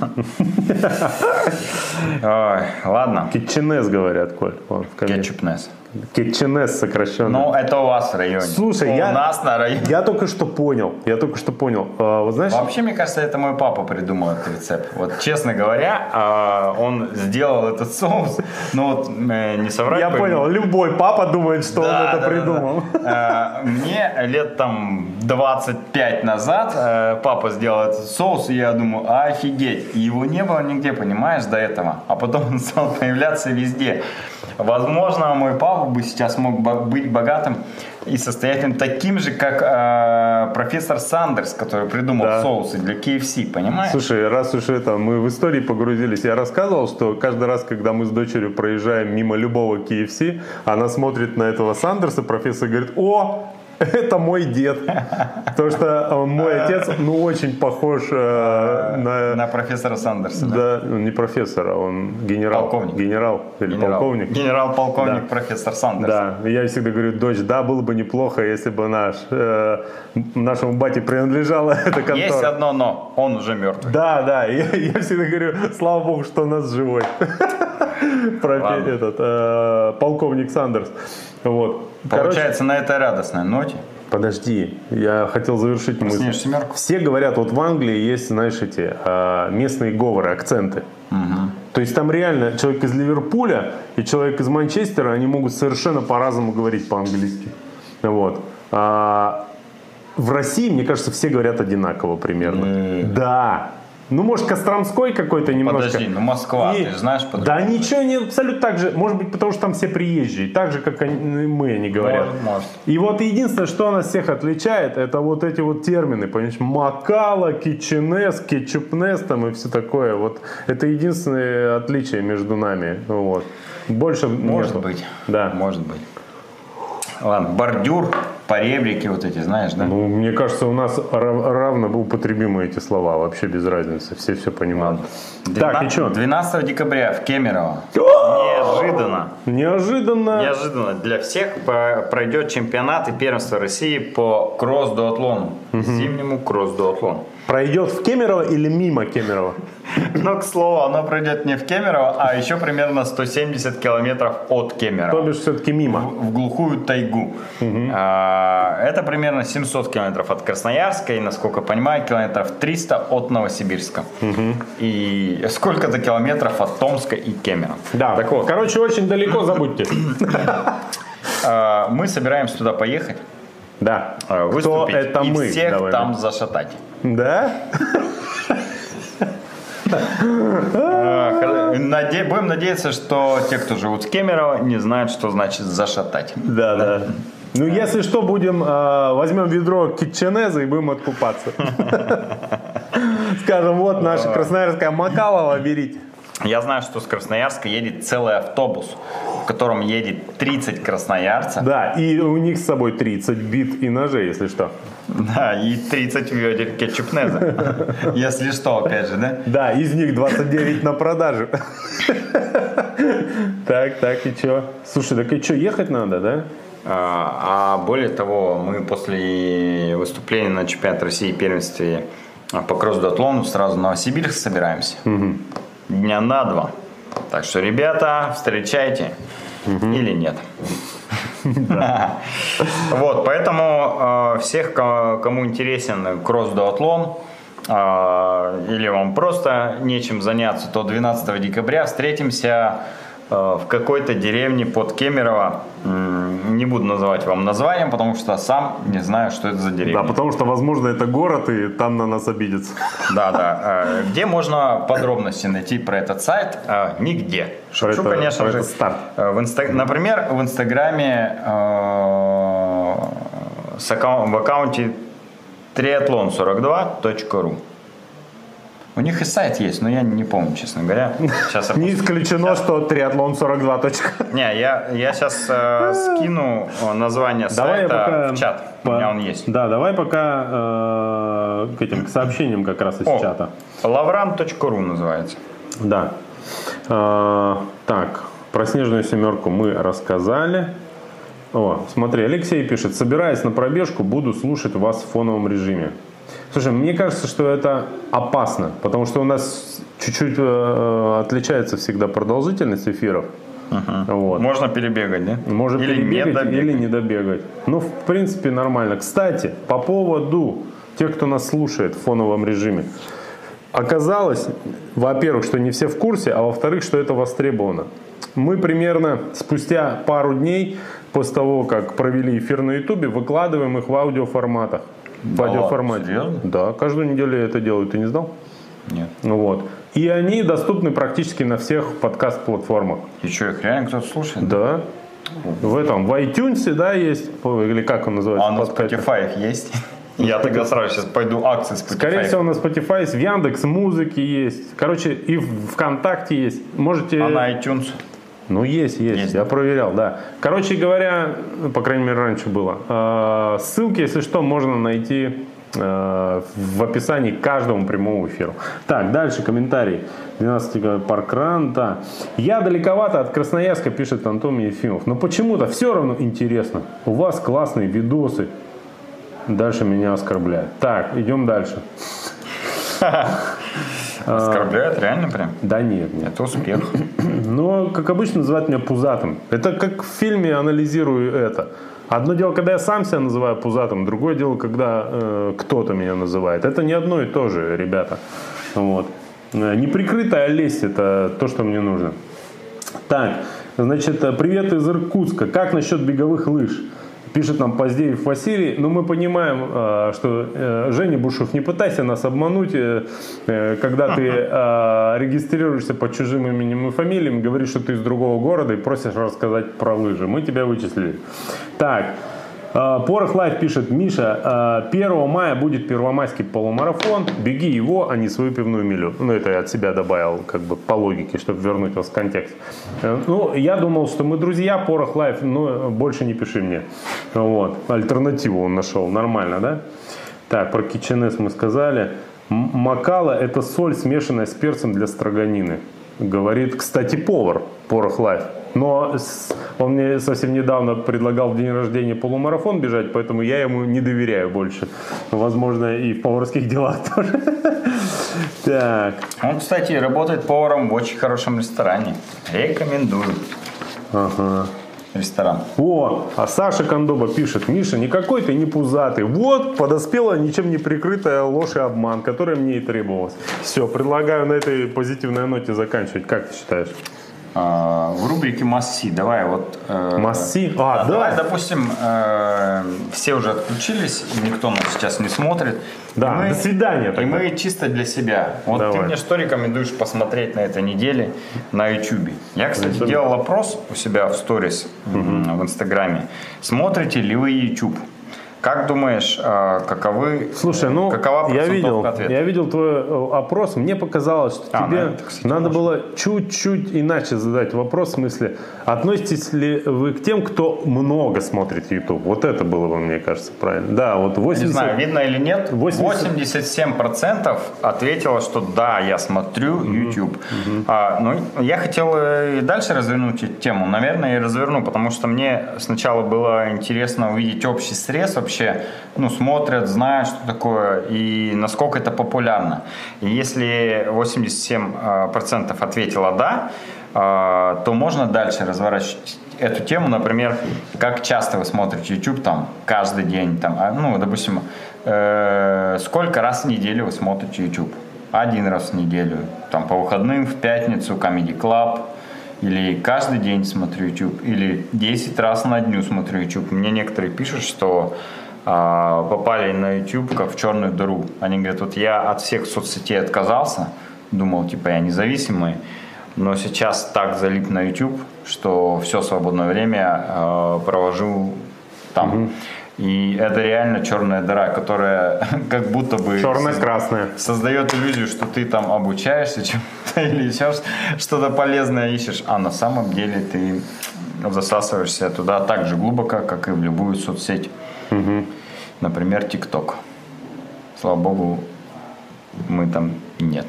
Speaker 2: Ладно,
Speaker 1: Кетченес говорят, Коль.
Speaker 2: Кетчупнес.
Speaker 1: Кетченес сокращенно.
Speaker 2: Ну, это у вас в районе.
Speaker 1: Слушай,
Speaker 2: у
Speaker 1: я-
Speaker 2: нас на районе.
Speaker 1: Я только что понял, я только что понял. А, вот знаешь,
Speaker 2: Вообще, мне кажется, это мой папа придумал этот рецепт. Вот, честно говоря, а, он сделал этот соус, ну вот, э, не соврать.
Speaker 1: я понял, любой папа думает, что
Speaker 2: Да,
Speaker 1: он это
Speaker 2: да, да,
Speaker 1: придумал.
Speaker 2: да. Э, Мне лет там 25 назад э, папа сделал этот соус, и я думаю, офигеть. И его не было нигде, понимаешь, до этого. А потом он стал [laughs] появляться везде. Возможно, мой папа бы сейчас мог быть богатым и состоятельным таким же, как э, профессор Сандерс, который придумал
Speaker 1: Да.
Speaker 2: соусы для KFC, понимаешь?
Speaker 1: Слушай, раз уж это мы в истории погрузились, я рассказывал, что каждый раз, когда мы с дочерью проезжаем мимо любого KFC, она смотрит на этого Сандерса, профессор говорит, о, [laughs] это мой дед. Потому что э, мой [laughs] отец, ну, очень похож э, на...
Speaker 2: На профессора Сандерса. да?
Speaker 1: Ну, не профессор, а он генерал.
Speaker 2: Полковник.
Speaker 1: Генерал или полковник.
Speaker 2: Генерал-полковник профессор Сандерс.
Speaker 1: Да, я всегда говорю, дочь, да, было бы неплохо, если бы наш, э, нашему бате принадлежала [laughs] эта контора.
Speaker 2: Есть одно но, он уже мертвый.
Speaker 1: Да, да, я, всегда говорю, слава богу, что у нас живой. Про этот полковник Сандерс. Вот. Короче,
Speaker 2: Получается, на этой радостной ноте
Speaker 1: подожди, я хотел завершить мысль.
Speaker 2: семерку?
Speaker 1: Все говорят, вот в Англии есть, знаешь, эти э, местные говоры, акценты. То есть там реально человек из Ливерпуля и человек из Манчестера, они могут совершенно по-разному говорить по-английски. Вот. А в России, мне кажется, все говорят одинаково примерно. Да. Ну, может, Костромской какой-то немножко.
Speaker 2: Подожди, ну Москва,
Speaker 1: И-
Speaker 2: ты знаешь по
Speaker 1: Да ничего не абсолютно так же. Может быть, потому что там все приезжие. Так же, как они- мы они говорят.
Speaker 2: Может, может.
Speaker 1: И вот единственное, что нас всех отличает, это вот эти вот термины, понимаешь, макала, киченес, кетчупнес там и все такое. Вот это единственное отличие между нами. Вот. Больше
Speaker 2: Может
Speaker 1: нету.
Speaker 2: быть.
Speaker 1: Да.
Speaker 2: Может быть. Ладно, бордюр, поребрики вот эти, знаешь, да?
Speaker 1: Ну, мне кажется, у нас рав- равно употребимы эти слова, вообще без разницы, все все понимают. Так, и что?
Speaker 2: 12 декабря в Кемерово. Неожиданно.
Speaker 1: Неожиданно.
Speaker 2: Неожиданно для всех пройдет чемпионат и первенство России по кросс-дуатлону. Зимнему кросс-дуатлону.
Speaker 1: Пройдет в Кемерово или мимо Кемерово?
Speaker 2: Но, к слову, оно пройдет не в Кемерово, а еще примерно 170 километров от
Speaker 1: То
Speaker 2: Кемерово.
Speaker 1: бишь все-таки мимо.
Speaker 2: в глухую тайгу. А, это примерно 700 километров от Красноярска и, насколько понимаю, километров 300 от Новосибирска. И сколько-то километров от Томска и Кемерово.
Speaker 1: Да,
Speaker 2: Так вот,
Speaker 1: Короче, очень далеко, забудьте. [laughs]
Speaker 2: а, мы собираемся туда поехать.
Speaker 1: Да. Кто
Speaker 2: выступить
Speaker 1: это
Speaker 2: и
Speaker 1: мы?
Speaker 2: всех
Speaker 1: Давай.
Speaker 2: там зашатать.
Speaker 1: Да?
Speaker 2: Э, наде- Будем надеяться, что те, кто живут в Кемерово, не знают, что значит зашатать.
Speaker 1: Да, да. Ну, если что, будем, э, возьмем ведро китченеза и будем откупаться. [laughs] Скажем, вот наша красноярская Макалова, берите.
Speaker 2: Я знаю, что с Красноярска едет целый автобус, в котором едет 30 красноярцев.
Speaker 1: Да, и у них с собой 30 бит и ножей, если что.
Speaker 2: Да, и 30 ведер кетчупнеза. [laughs] Если что, опять же, да?
Speaker 1: Да, из них 29 на продажу. Так, так, и чё? Слушай, так и чё, ехать надо, да?
Speaker 2: А а более того, мы после выступления на чемпионат России и первенстве а, по кросс-дуатлону сразу в Новосибирск собираемся. Дня на два. Так что, ребята, встречайте. Или нет. [laughs] Вот, поэтому э, всех, ко- кому интересен кросс-дуатлон, э, или вам просто нечем заняться, то 12 декабря встретимся в какой-то деревне под Кемерово. Не буду называть вам названием, потому что сам не знаю, что это за
Speaker 1: Да,
Speaker 2: деревня.
Speaker 1: потому что, возможно, это город, и там на нас обидятся.
Speaker 2: Да, да. Э, Где можно подробности найти про этот сайт? Э, Нигде. Шучу,
Speaker 1: это-
Speaker 2: конечно же.
Speaker 1: старт.
Speaker 2: Э, В инста- Например, в Инстаграме э, аккаун- в аккаунте triathlon42.ru У них и сайт есть, но я не помню, честно говоря. Сейчас
Speaker 1: Не исключено, что триатлон 42. точка.
Speaker 2: Не, я, я сейчас скину э, название
Speaker 1: Давай
Speaker 2: сайта
Speaker 1: пока...
Speaker 2: в чат. У меня он есть.
Speaker 1: Да, давай пока э, к этим к сообщениям как раз из
Speaker 2: О,
Speaker 1: чата.
Speaker 2: lavran.ru называется.
Speaker 1: Да. Так, про снежную семерку мы рассказали. О, смотри, Алексей пишет, собираясь на пробежку, буду слушать вас в фоновом режиме. Слушай, мне кажется, что это опасно, потому что у нас чуть-чуть э, отличается всегда продолжительность эфиров. Вот.
Speaker 2: Можно перебегать, да?
Speaker 1: Может
Speaker 2: или не
Speaker 1: перебегать,
Speaker 2: добегать.
Speaker 1: или не добегать. Ну, в принципе, нормально. Кстати, по поводу тех, кто нас слушает в фоновом режиме. Оказалось, во-первых, что не все в курсе, а во-вторых, что это востребовано. Мы примерно спустя пару дней после того, как провели эфир на Ютубе, выкладываем их в аудиоформатах. В аудиоформате.
Speaker 2: серьезно?
Speaker 1: Да, каждую неделю я это делаю. Ты не знал?
Speaker 2: Нет.
Speaker 1: Вот. И они доступны практически на всех подкаст-платформах.
Speaker 2: И что, их реально кто-то слушает?
Speaker 1: Да. В этом, в iTunes, да, есть, или как он называется?
Speaker 2: А на? Spotify их есть? Я [laughs] тогда сразу сейчас пойду акции Spotify.
Speaker 1: Скорее всего, на Spotify есть, в Яндекс Музыке есть. Короче, и в ВКонтакте есть. Можете...
Speaker 2: А на iTunes?
Speaker 1: Ну, есть, есть,
Speaker 2: Есть.
Speaker 1: Я проверял, да. Короче говоря, ну, по крайней мере, раньше было. Э, Ссылки, если что, можно найти э, в описании к каждому прямому эфиру. Так, дальше комментарий. 12 паркран, да. Я далековато от Красноярска, пишет Антон Ефимов. Но почему-то все равно интересно. У вас классные видосы. Дальше меня оскорбляют. Так, идем дальше. [laughs]
Speaker 2: Оскорбляют реально прям?
Speaker 1: Да нет, нет.
Speaker 2: Это успех. [clears throat]
Speaker 1: Но, как обычно, называют меня пузатым. Это как в фильме анализирую это. Одно дело, когда я сам себя называю пузатым, другое дело, когда э, кто-то меня называет. Это не одно и то же, ребята. Вот. Э, Неприкрытая лесть – это то, что мне нужно. Так, значит, э, привет из Иркутска. Как насчет беговых лыж? Пишет нам Поздеев Василий. Но мы понимаем, э, что э, Женя Бушев, не пытайся нас обмануть, э, э, когда ты э, регистрируешься по чужим именем и фамилиям, говоришь, что ты из другого города и просишь рассказать про лыжи. Мы тебя вычислили. Так, Порох Life пишет, Миша, э, 1 мая будет первомайский полумарафон, беги его, а не свою пивную милю. Ну, это я от себя добавил, как бы по логике, чтобы вернуть вас в контекст. Э, Ну, я думал, что мы друзья, Порох Life, но больше не пиши мне. Вот, альтернативу он нашел, нормально, да? Так, про киченес мы сказали. Макала – это соль, смешанная с перцем для строганины. Говорит, кстати, повар Порох Life. Но он мне совсем недавно предлагал в день рождения полумарафон бежать, поэтому я ему не доверяю больше. Возможно, и в поварских делах тоже. [laughs] Так,
Speaker 2: Он, кстати, работает поваром в очень хорошем ресторане. Рекомендую.
Speaker 1: ага.
Speaker 2: Ресторан.
Speaker 1: О, а Саша Кондоба пишет, Миша, никакой ты не пузатый. Вот, подоспела ничем не прикрытая ложь и обман, которая мне и требовалась. Все, предлагаю на этой позитивной ноте заканчивать. Как ты считаешь?
Speaker 2: А, в рубрике Масси, давай вот... э,
Speaker 1: Масси? А, да.
Speaker 2: Давай, допустим, э, все уже отключились, никто нас сейчас не смотрит.
Speaker 1: Да,
Speaker 2: И
Speaker 1: до свидания
Speaker 2: И мы чисто для себя. Вот
Speaker 1: Давай.
Speaker 2: ты мне что рекомендуешь посмотреть на этой неделе на YouTube? Я, кстати,
Speaker 1: YouTube.
Speaker 2: делал опрос у себя в сторис м, в Инстаграме. Смотрите ли вы YouTube? Как думаешь, э, каковы,
Speaker 1: Слушай, ну,
Speaker 2: какова
Speaker 1: я видел,
Speaker 2: ответов?
Speaker 1: я видел твой э, опрос. Мне показалось, что
Speaker 2: А,
Speaker 1: тебе
Speaker 2: ну, это, кстати,
Speaker 1: надо
Speaker 2: можно.
Speaker 1: было чуть-чуть иначе задать вопрос. В смысле, относитесь ли вы к тем, кто много смотрит YouTube? Вот это было бы, мне кажется, правильно. Да, вот 80...
Speaker 2: Не знаю, видно или нет,
Speaker 1: 80.
Speaker 2: 87% ответило, что да, я смотрю YouTube. А, ну, я хотел э, и дальше развернуть эту тему. Наверное, и разверну, потому что мне сначала было интересно увидеть общий срез вообще. Ну, смотрят, знают, что такое и насколько это популярно. И если 87% ответило да, а, то можно дальше разворачивать эту тему, например, как часто вы смотрите YouTube, там, каждый день, там, а, ну, допустим, э, сколько раз в неделю вы смотрите YouTube? Один раз в неделю, там, по выходным, в пятницу, Comedy Club, или каждый день смотрю YouTube, или 10 раз на дню смотрю YouTube. Мне некоторые пишут, что а, попали на YouTube как в черную дыру. Они говорят, вот я от всех соцсетей отказался, думал, типа, я независимый, но сейчас так залип на YouTube, что все свободное время э, провожу там. И это реально черная дыра, которая [laughs] как будто бы
Speaker 1: Черно-красная.
Speaker 2: создает иллюзию, что ты там обучаешься чему-то [laughs] или еще что-то полезное ищешь, а на самом деле ты засасываешься туда так же глубоко, как и в любую соцсеть. Например, ТикТок. Слава богу, мы там нет.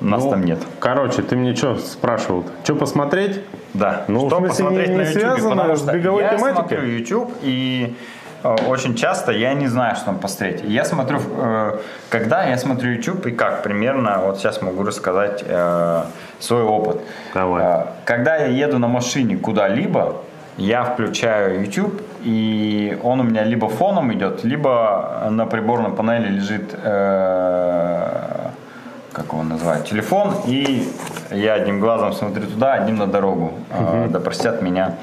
Speaker 2: Нас
Speaker 1: Ну,
Speaker 2: там нет.
Speaker 1: Короче, ты мне что спрашивал? Что посмотреть?
Speaker 2: Да.
Speaker 1: Ну, в
Speaker 2: что
Speaker 1: смысле,
Speaker 2: посмотреть
Speaker 1: не-
Speaker 2: на
Speaker 1: не
Speaker 2: YouTube?
Speaker 1: связано с беговой
Speaker 2: я
Speaker 1: тематикой?
Speaker 2: смотрю YouTube и э, очень часто я не знаю, что там посмотреть. Я смотрю, э, когда я смотрю YouTube и как примерно, вот сейчас могу рассказать э, свой опыт.
Speaker 1: Давай.
Speaker 2: Э, Когда я еду на машине куда-либо, я включаю YouTube, и он у меня либо фоном идет, либо на приборной панели лежит, э, как его называют, телефон, и я одним глазом смотрю туда, одним на дорогу. Э, Да простят меня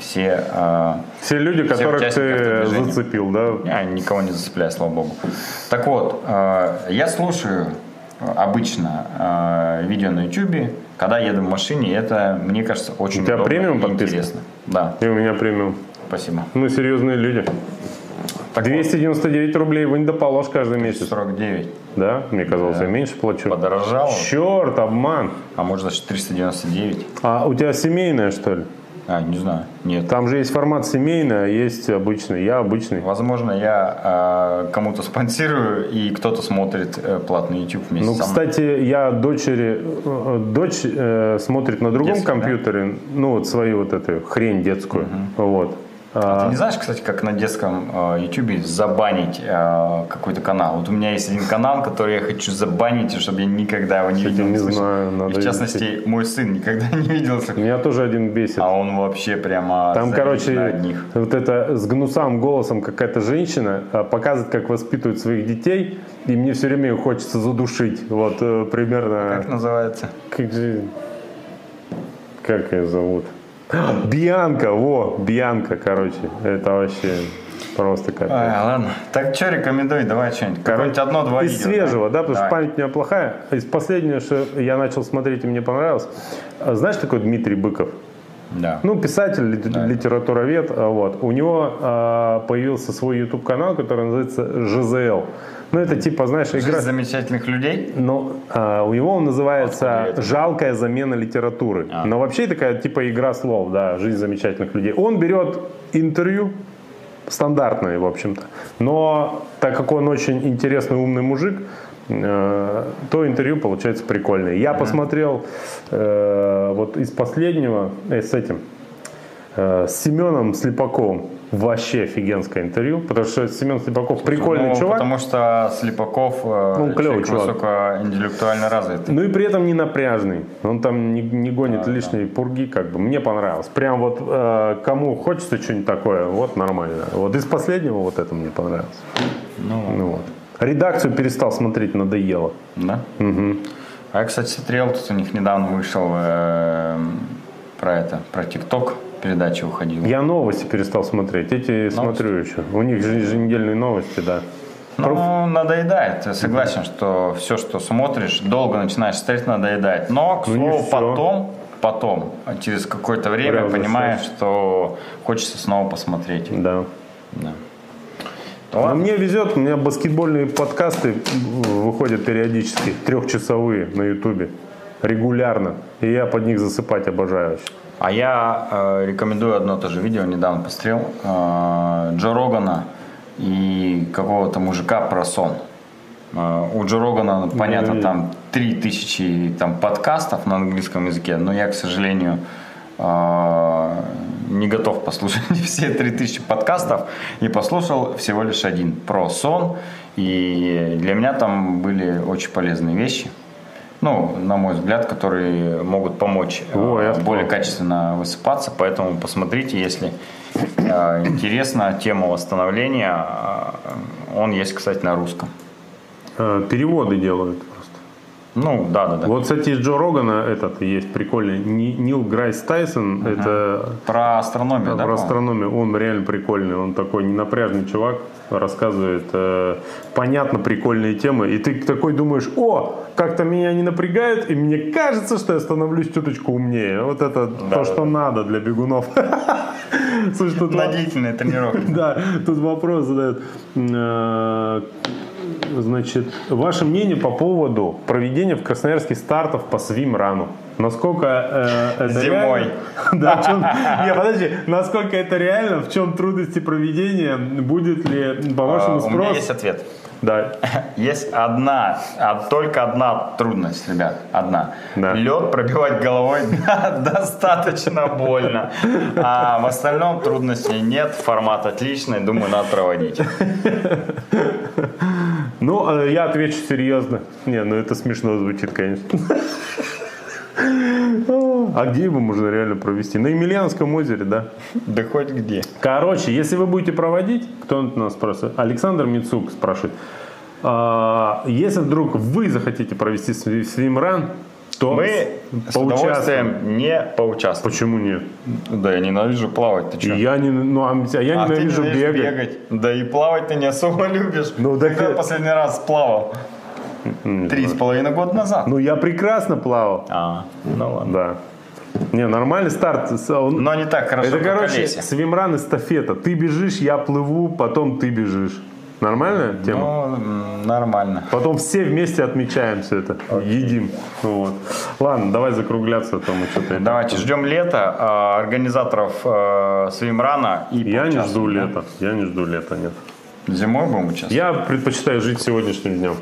Speaker 2: все э,
Speaker 1: Все люди,
Speaker 2: Все
Speaker 1: которых ты зацепил, да?
Speaker 2: я никого не зацепляю, слава богу. Так вот, э, я слушаю обычно э, видео на YouTube, когда еду в машине, это, мне кажется, очень
Speaker 1: У тебя
Speaker 2: удобно
Speaker 1: премиум подписка?
Speaker 2: интересно. Да,
Speaker 1: И у меня премиум.
Speaker 2: Спасибо.
Speaker 1: Мы серьезные люди.
Speaker 2: Так
Speaker 1: 299 рублей вынь да положь каждый месяц.
Speaker 2: 49
Speaker 1: Да? Мне казалось, я меньше плачу.
Speaker 2: подорожало,
Speaker 1: Черт, обман.
Speaker 2: а может даже 399.
Speaker 1: А у тебя семейная, что ли?
Speaker 2: А, не знаю, нет.
Speaker 1: Там же есть формат семейный, а есть обычный. Я обычный.
Speaker 2: Возможно, я э, кому-то спонсирую, и кто-то смотрит э, платный YouTube вместе
Speaker 1: Ну,
Speaker 2: со мной.
Speaker 1: кстати, я дочери, э, дочь э, смотрит на другом
Speaker 2: Детский, да?
Speaker 1: компьютере, ну, вот свою вот эту хрень детскую. Вот. А,
Speaker 2: Ты не знаешь, кстати, как на детском э, YouTube забанить э, какой-то канал? Вот у меня есть один канал, который я хочу забанить, и чтобы я никогда его не
Speaker 1: Кстати,
Speaker 2: видел.
Speaker 1: не знаю,
Speaker 2: И
Speaker 1: надо
Speaker 2: в частности, мой сын никогда [laughs] не видел.
Speaker 1: Меня тоже один бесит.
Speaker 2: А он вообще прямо
Speaker 1: Там, короче,
Speaker 2: одних.
Speaker 1: вот это с гнусам голосом какая-то женщина а, показывает, как воспитывают своих детей, и мне все время хочется задушить. Вот э, примерно.
Speaker 2: Как называется?
Speaker 1: Как же... Как ее зовут? [gasps] Бьянка, во, Бьянка, короче. Это вообще просто как.
Speaker 2: Ай, ладно. Так что рекомендуй, давай что-нибудь. Какое-нибудь одно-два
Speaker 1: Из
Speaker 2: видео.
Speaker 1: свежего, да, потому что
Speaker 2: Давай.
Speaker 1: память у меня плохая. Из последнего, что я начал смотреть и мне понравилось. а, Знаешь, такой Дмитрий Быков?
Speaker 2: Да.
Speaker 1: Ну, писатель, лит- литературовед. а, Вот. У него а, появился свой YouTube канал, который называется ЖЗЛ. Ну, это типа, знаешь,
Speaker 2: Жизнь
Speaker 1: игра.
Speaker 2: замечательных людей.
Speaker 1: Но а, у него он называется? «Жалкая замена литературы».
Speaker 2: А.
Speaker 1: Но вообще такая типа игра слов, да, «Жизнь замечательных людей». Он берет интервью, стандартное, в общем-то. Но так как он очень интересный, умный мужик, э, то интервью получается прикольное. Я посмотрел э, вот из последнего, э, с этим, э, с Семеном Слепаковым. Вообще офигенское интервью, потому что Семен Слепаков прикольный
Speaker 2: Ну,
Speaker 1: чувак.
Speaker 2: Потому что Слепаков э,
Speaker 1: Ну, клевый
Speaker 2: человек
Speaker 1: чувак.
Speaker 2: высокоинтеллектуально развитый.
Speaker 1: Ну и при этом не напряжный. Он там не, не гонит лишние пурги, как бы. Мне понравилось. Прям вот э, кому хочется что-нибудь такое, вот нормально. Вот из последнего вот это мне понравилось. Ну, вот. Редакцию перестал смотреть, надоело.
Speaker 2: Да? А я, кстати, смотрел, тут у них недавно вышел э, про это, про ТикТок передача выходила.
Speaker 1: Я новости перестал смотреть. Эти смотрю еще. У них же еженедельные новости, да.
Speaker 2: Ну, надоедает. Я согласен, что все, что смотришь, долго начинаешь смотреть, надоедает. Но, к
Speaker 1: Ну,
Speaker 2: слову, потом, потом, через какое-то время
Speaker 1: Прям
Speaker 2: понимаешь, что хочется снова посмотреть.
Speaker 1: Да.
Speaker 2: Да.
Speaker 1: Но
Speaker 2: Ладно.
Speaker 1: мне везет, у меня баскетбольные подкасты выходят периодически, трехчасовые на ютубе, регулярно. И я под них засыпать обожаю.
Speaker 2: А я э, рекомендую одно тоже видео, недавно посмотрел, э, Джо Рогана и какого-то мужика про сон. Э, у Джо Рогана, понятно,
Speaker 1: видел.
Speaker 2: там 3000 там, подкастов на английском языке, но я, к сожалению, э, не готов послушать [laughs] все 3000 подкастов и послушал всего лишь один про сон. И для меня там были очень полезные вещи. Ну, на мой взгляд, которые могут помочь э,
Speaker 1: О,
Speaker 2: более качественно высыпаться. Поэтому посмотрите, если э, интересна тема восстановления. э, Он есть, кстати, на русском.
Speaker 1: Переводы делают.
Speaker 2: Ну, да, да, да.
Speaker 1: Вот, кстати, из Джо Рогана этот есть прикольный. Ни- Нил Грайс Тайсон, это
Speaker 2: Про астрономию, да?
Speaker 1: про астрономию, он реально прикольный. Он такой ненапряжный чувак, рассказывает э, понятно прикольные темы. И ты такой думаешь, о, как-то меня не напрягает, и мне кажется, что я становлюсь чуточку умнее. Вот это то, что надо для бегунов. [laughs] Слушай, тут
Speaker 2: На длительные тренировки. [laughs]
Speaker 1: да, тут вопрос задают. Значит, ваше мнение по поводу проведения в Красноярске стартов по свим-рану? Насколько э, это
Speaker 2: Зимой.
Speaker 1: реально? [laughs] Да, чем- Не, подожди, насколько это реально? В чем трудности проведения? Будет ли, по
Speaker 2: А,
Speaker 1: вашему
Speaker 2: У меня есть ответ.
Speaker 1: Да. [laughs]
Speaker 2: Есть одна, а только одна трудность, ребят, одна.
Speaker 1: Да.
Speaker 2: Лед пробивать головой [laughs] достаточно больно. А в остальном трудностей нет, формат отличный, думаю, надо проводить.
Speaker 1: Ну, э, я отвечу серьезно. Не, ну это смешно звучит, конечно. А где его можно реально провести? На Емельянском озере, да?
Speaker 2: Да хоть где.
Speaker 1: Короче, если вы будете проводить, кто нас спрашивает? Александр Мицук спрашивает. А, если вдруг вы захотите провести сви- свимран, то
Speaker 2: Мы с
Speaker 1: поучаствуем.
Speaker 2: удовольствием не поучаствуем.
Speaker 1: Почему нет?
Speaker 2: Да, я ненавижу плавать, ты что?
Speaker 1: Я не, ну, а я
Speaker 2: А ты
Speaker 1: ненавижу
Speaker 2: ненавидишь
Speaker 1: бегать.
Speaker 2: Да и плавать ты не особо любишь.
Speaker 1: Ну, так
Speaker 2: Когда
Speaker 1: я-
Speaker 2: последний раз плавал? Три с половиной года назад.
Speaker 1: Ну, я прекрасно плавал.
Speaker 2: А, ну ладно.
Speaker 1: Да. Не, нормальный старт. Он-
Speaker 2: Но не так хорошо,
Speaker 1: Это,
Speaker 2: как
Speaker 1: короче, свимран эстафета. Ты бежишь, я плыву, потом ты бежишь. Нормальная тема?
Speaker 2: Ну, нормально.
Speaker 1: Потом все вместе отмечаем все это. Едим. Вот. Ладно, давай закругляться, а то мы что-то...
Speaker 2: Давайте ждем лета, а, организаторов э, свимрана и
Speaker 1: Я не жду лета. Я не жду лета, нет.
Speaker 2: Зимой будем участвовать?
Speaker 1: Я предпочитаю жить сегодняшним днем.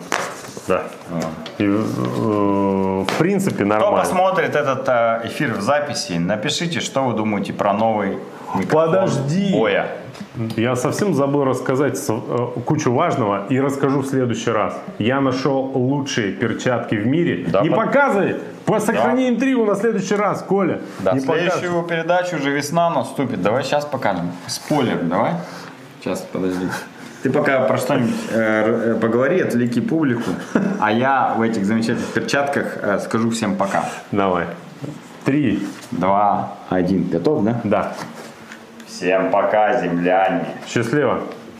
Speaker 1: Да. И, э, в принципе,
Speaker 2: Кто
Speaker 1: нормально.
Speaker 2: посмотрит этот э, эфир в записи, напишите, что вы думаете про новый микрофон
Speaker 1: Подожди.
Speaker 2: Боя.
Speaker 1: Я совсем забыл рассказать с- э, кучу важного и расскажу в следующий раз. Я нашел лучшие перчатки в мире.
Speaker 2: Да,
Speaker 1: не
Speaker 2: под-
Speaker 1: показывай! По- Сохрани интригу на следующий раз, Коля.
Speaker 2: Да,
Speaker 1: не
Speaker 2: следующую передачу уже весна наступит. Давай сейчас покажем. Спойлер, давай. Сейчас, подожди. Ты пока про что-нибудь э, э, поговори, отвлеки публику, а я в этих замечательных перчатках э, скажу всем пока.
Speaker 1: Давай. Три.
Speaker 2: Два, один. Готов, да?
Speaker 1: Да.
Speaker 2: Всем пока, земляне.
Speaker 1: Счастливо.